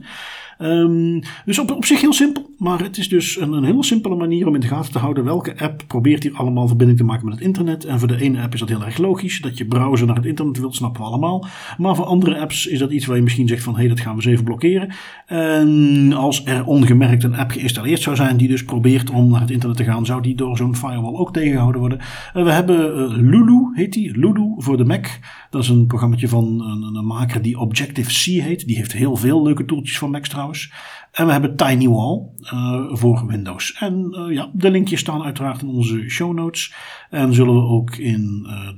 Um, dus op, zich heel simpel, maar het is dus een, een hele simpele manier om in de gaten te houden welke app probeert hier allemaal verbinding te maken met het internet. En voor de ene app is dat heel erg logisch, dat je browser naar het internet wilt, snappen we allemaal. Maar voor andere apps is dat iets waar je misschien zegt van, hé, hey, dat gaan we eens even blokkeren. En als er ongemerkt een app geïnstalleerd zou zijn die dus probeert om naar het internet te gaan, zou die door zo'n firewall ook tegengehouden worden. Uh, we hebben uh, Lulu, heet die, Lulu voor de Mac. Dat is een programma van een, een maker die Objective-C heet. Die heeft heel veel leuke toeltjes voor trouwens. En we hebben TinyWall uh, voor Windows. En uh, ja, de linkjes staan uiteraard in onze show notes. En zullen we ook in uh,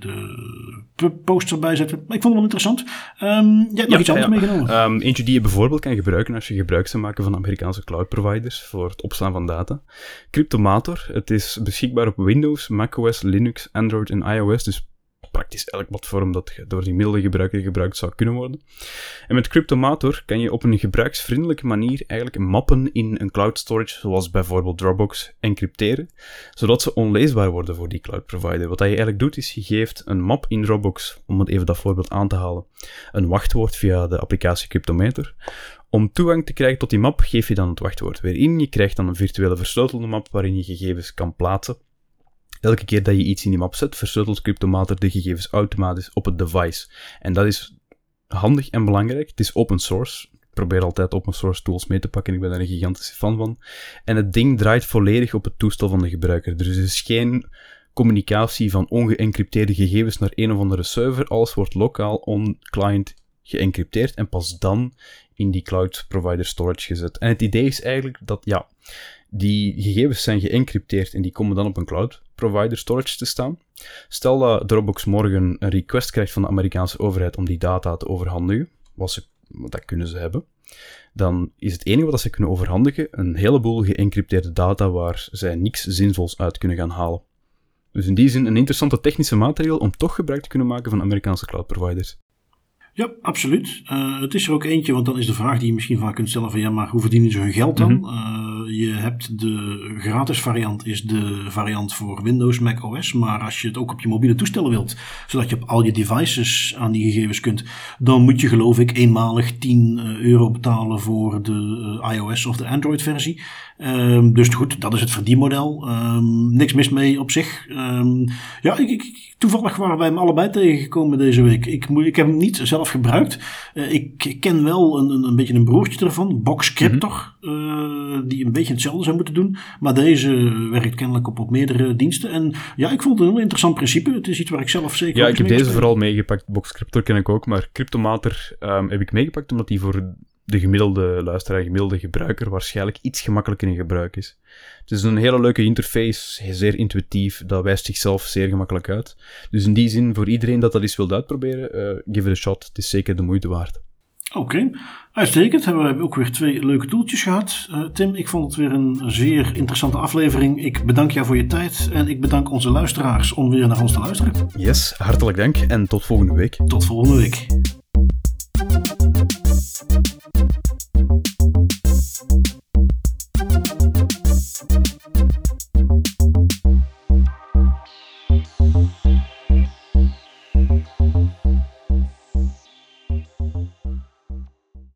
de post erbij zetten. Maar ik vond het wel interessant. Um, jij hebt nog iets anders ja. meegenomen? Um, eentje die je bijvoorbeeld kan gebruiken als je gebruik zou maken van Amerikaanse cloud providers voor het opslaan van data. Cryptomator. Het is beschikbaar op Windows, macOS, Linux, Android en iOS. Dus praktisch elk platform dat door die middelen gebruiker gebruikt zou kunnen worden. En met Cryptomator kan je op een gebruiksvriendelijke manier eigenlijk mappen in een cloud storage, zoals bijvoorbeeld Dropbox, encrypteren, zodat ze onleesbaar worden voor die cloud provider. Wat je eigenlijk doet, is je geeft een map in Dropbox, om het even dat voorbeeld aan te halen, een wachtwoord via de applicatie Cryptomator. Om toegang te krijgen tot die map geef je dan het wachtwoord weer in. Je krijgt dan een virtuele versleutelde map waarin je gegevens kan plaatsen. Elke keer dat je iets in die map zet, versleutelt Cryptomator de gegevens automatisch op het device. En dat is handig en belangrijk. Het is open source. Ik probeer altijd open source tools mee te pakken. Ik ben daar een gigantische fan van. En het ding draait volledig op het toestel van de gebruiker. Dus er is geen communicatie van ongeëncrypteerde gegevens naar een of andere server. Alles wordt lokaal on-client geëncrypteerd en pas dan in die cloud provider storage gezet. En het idee is eigenlijk dat, ja, die gegevens zijn geëncrypteerd en die komen dan op een cloud provider storage te staan. Stel dat Dropbox morgen een request krijgt van de Amerikaanse overheid om die data te overhandigen, wat ze, dat kunnen ze hebben, dan is het enige wat ze kunnen overhandigen een heleboel geëncrypteerde data waar zij niks zinvols uit kunnen gaan halen. Dus in die zin een interessante technische maatregel om toch gebruik te kunnen maken van Amerikaanse cloud providers. Ja, absoluut. Uh, het is er ook eentje, want dan is de vraag die je misschien vaak kunt stellen van ja, maar hoe verdienen ze hun geld dan? Mm -hmm. uh, je hebt de gratis variant, is de variant voor Windows, Mac OS. Maar als je het ook op je mobiele toestellen wilt, zodat je op al je devices aan die gegevens kunt, dan moet je geloof ik eenmalig 10 euro betalen voor de iOS of de Android versie. Um, dus goed, dat is het verdienmodel. Um, niks mis mee op zich. Um, ja, ik, ik, toevallig waren wij hem allebei tegengekomen deze week. Ik, ik heb hem niet zelf gebruikt. Uh, ik ken wel een, een, een, beetje een broertje ervan, Boxcryptor, mm uh, die een beetje hetzelfde zou moeten doen. Maar deze werkt kennelijk op, op meerdere diensten. En ja, ik vond het een heel interessant principe. Het is iets waar ik zelf zeker. Ja, ik heb deze vooral meegepakt. Boxcryptor ken ik ook, maar Cryptomater heb ik meegepakt omdat die voor de gemiddelde luisteraar, gemiddelde gebruiker waarschijnlijk iets gemakkelijker in gebruik is. Het is een hele leuke interface, zeer intuïtief, dat wijst zichzelf zeer gemakkelijk uit. Dus in die zin, voor iedereen dat dat eens wil uitproberen, uh, give it a shot. Het is zeker de moeite waard. Oké, okay. uitstekend. Hebben we ook weer twee leuke toeltjes gehad. Uh, Tim, ik vond het weer een zeer interessante aflevering. Ik bedank jou voor je tijd en ik bedank onze luisteraars om weer naar ons te luisteren. Yes, hartelijk dank en tot volgende week. Tot volgende week.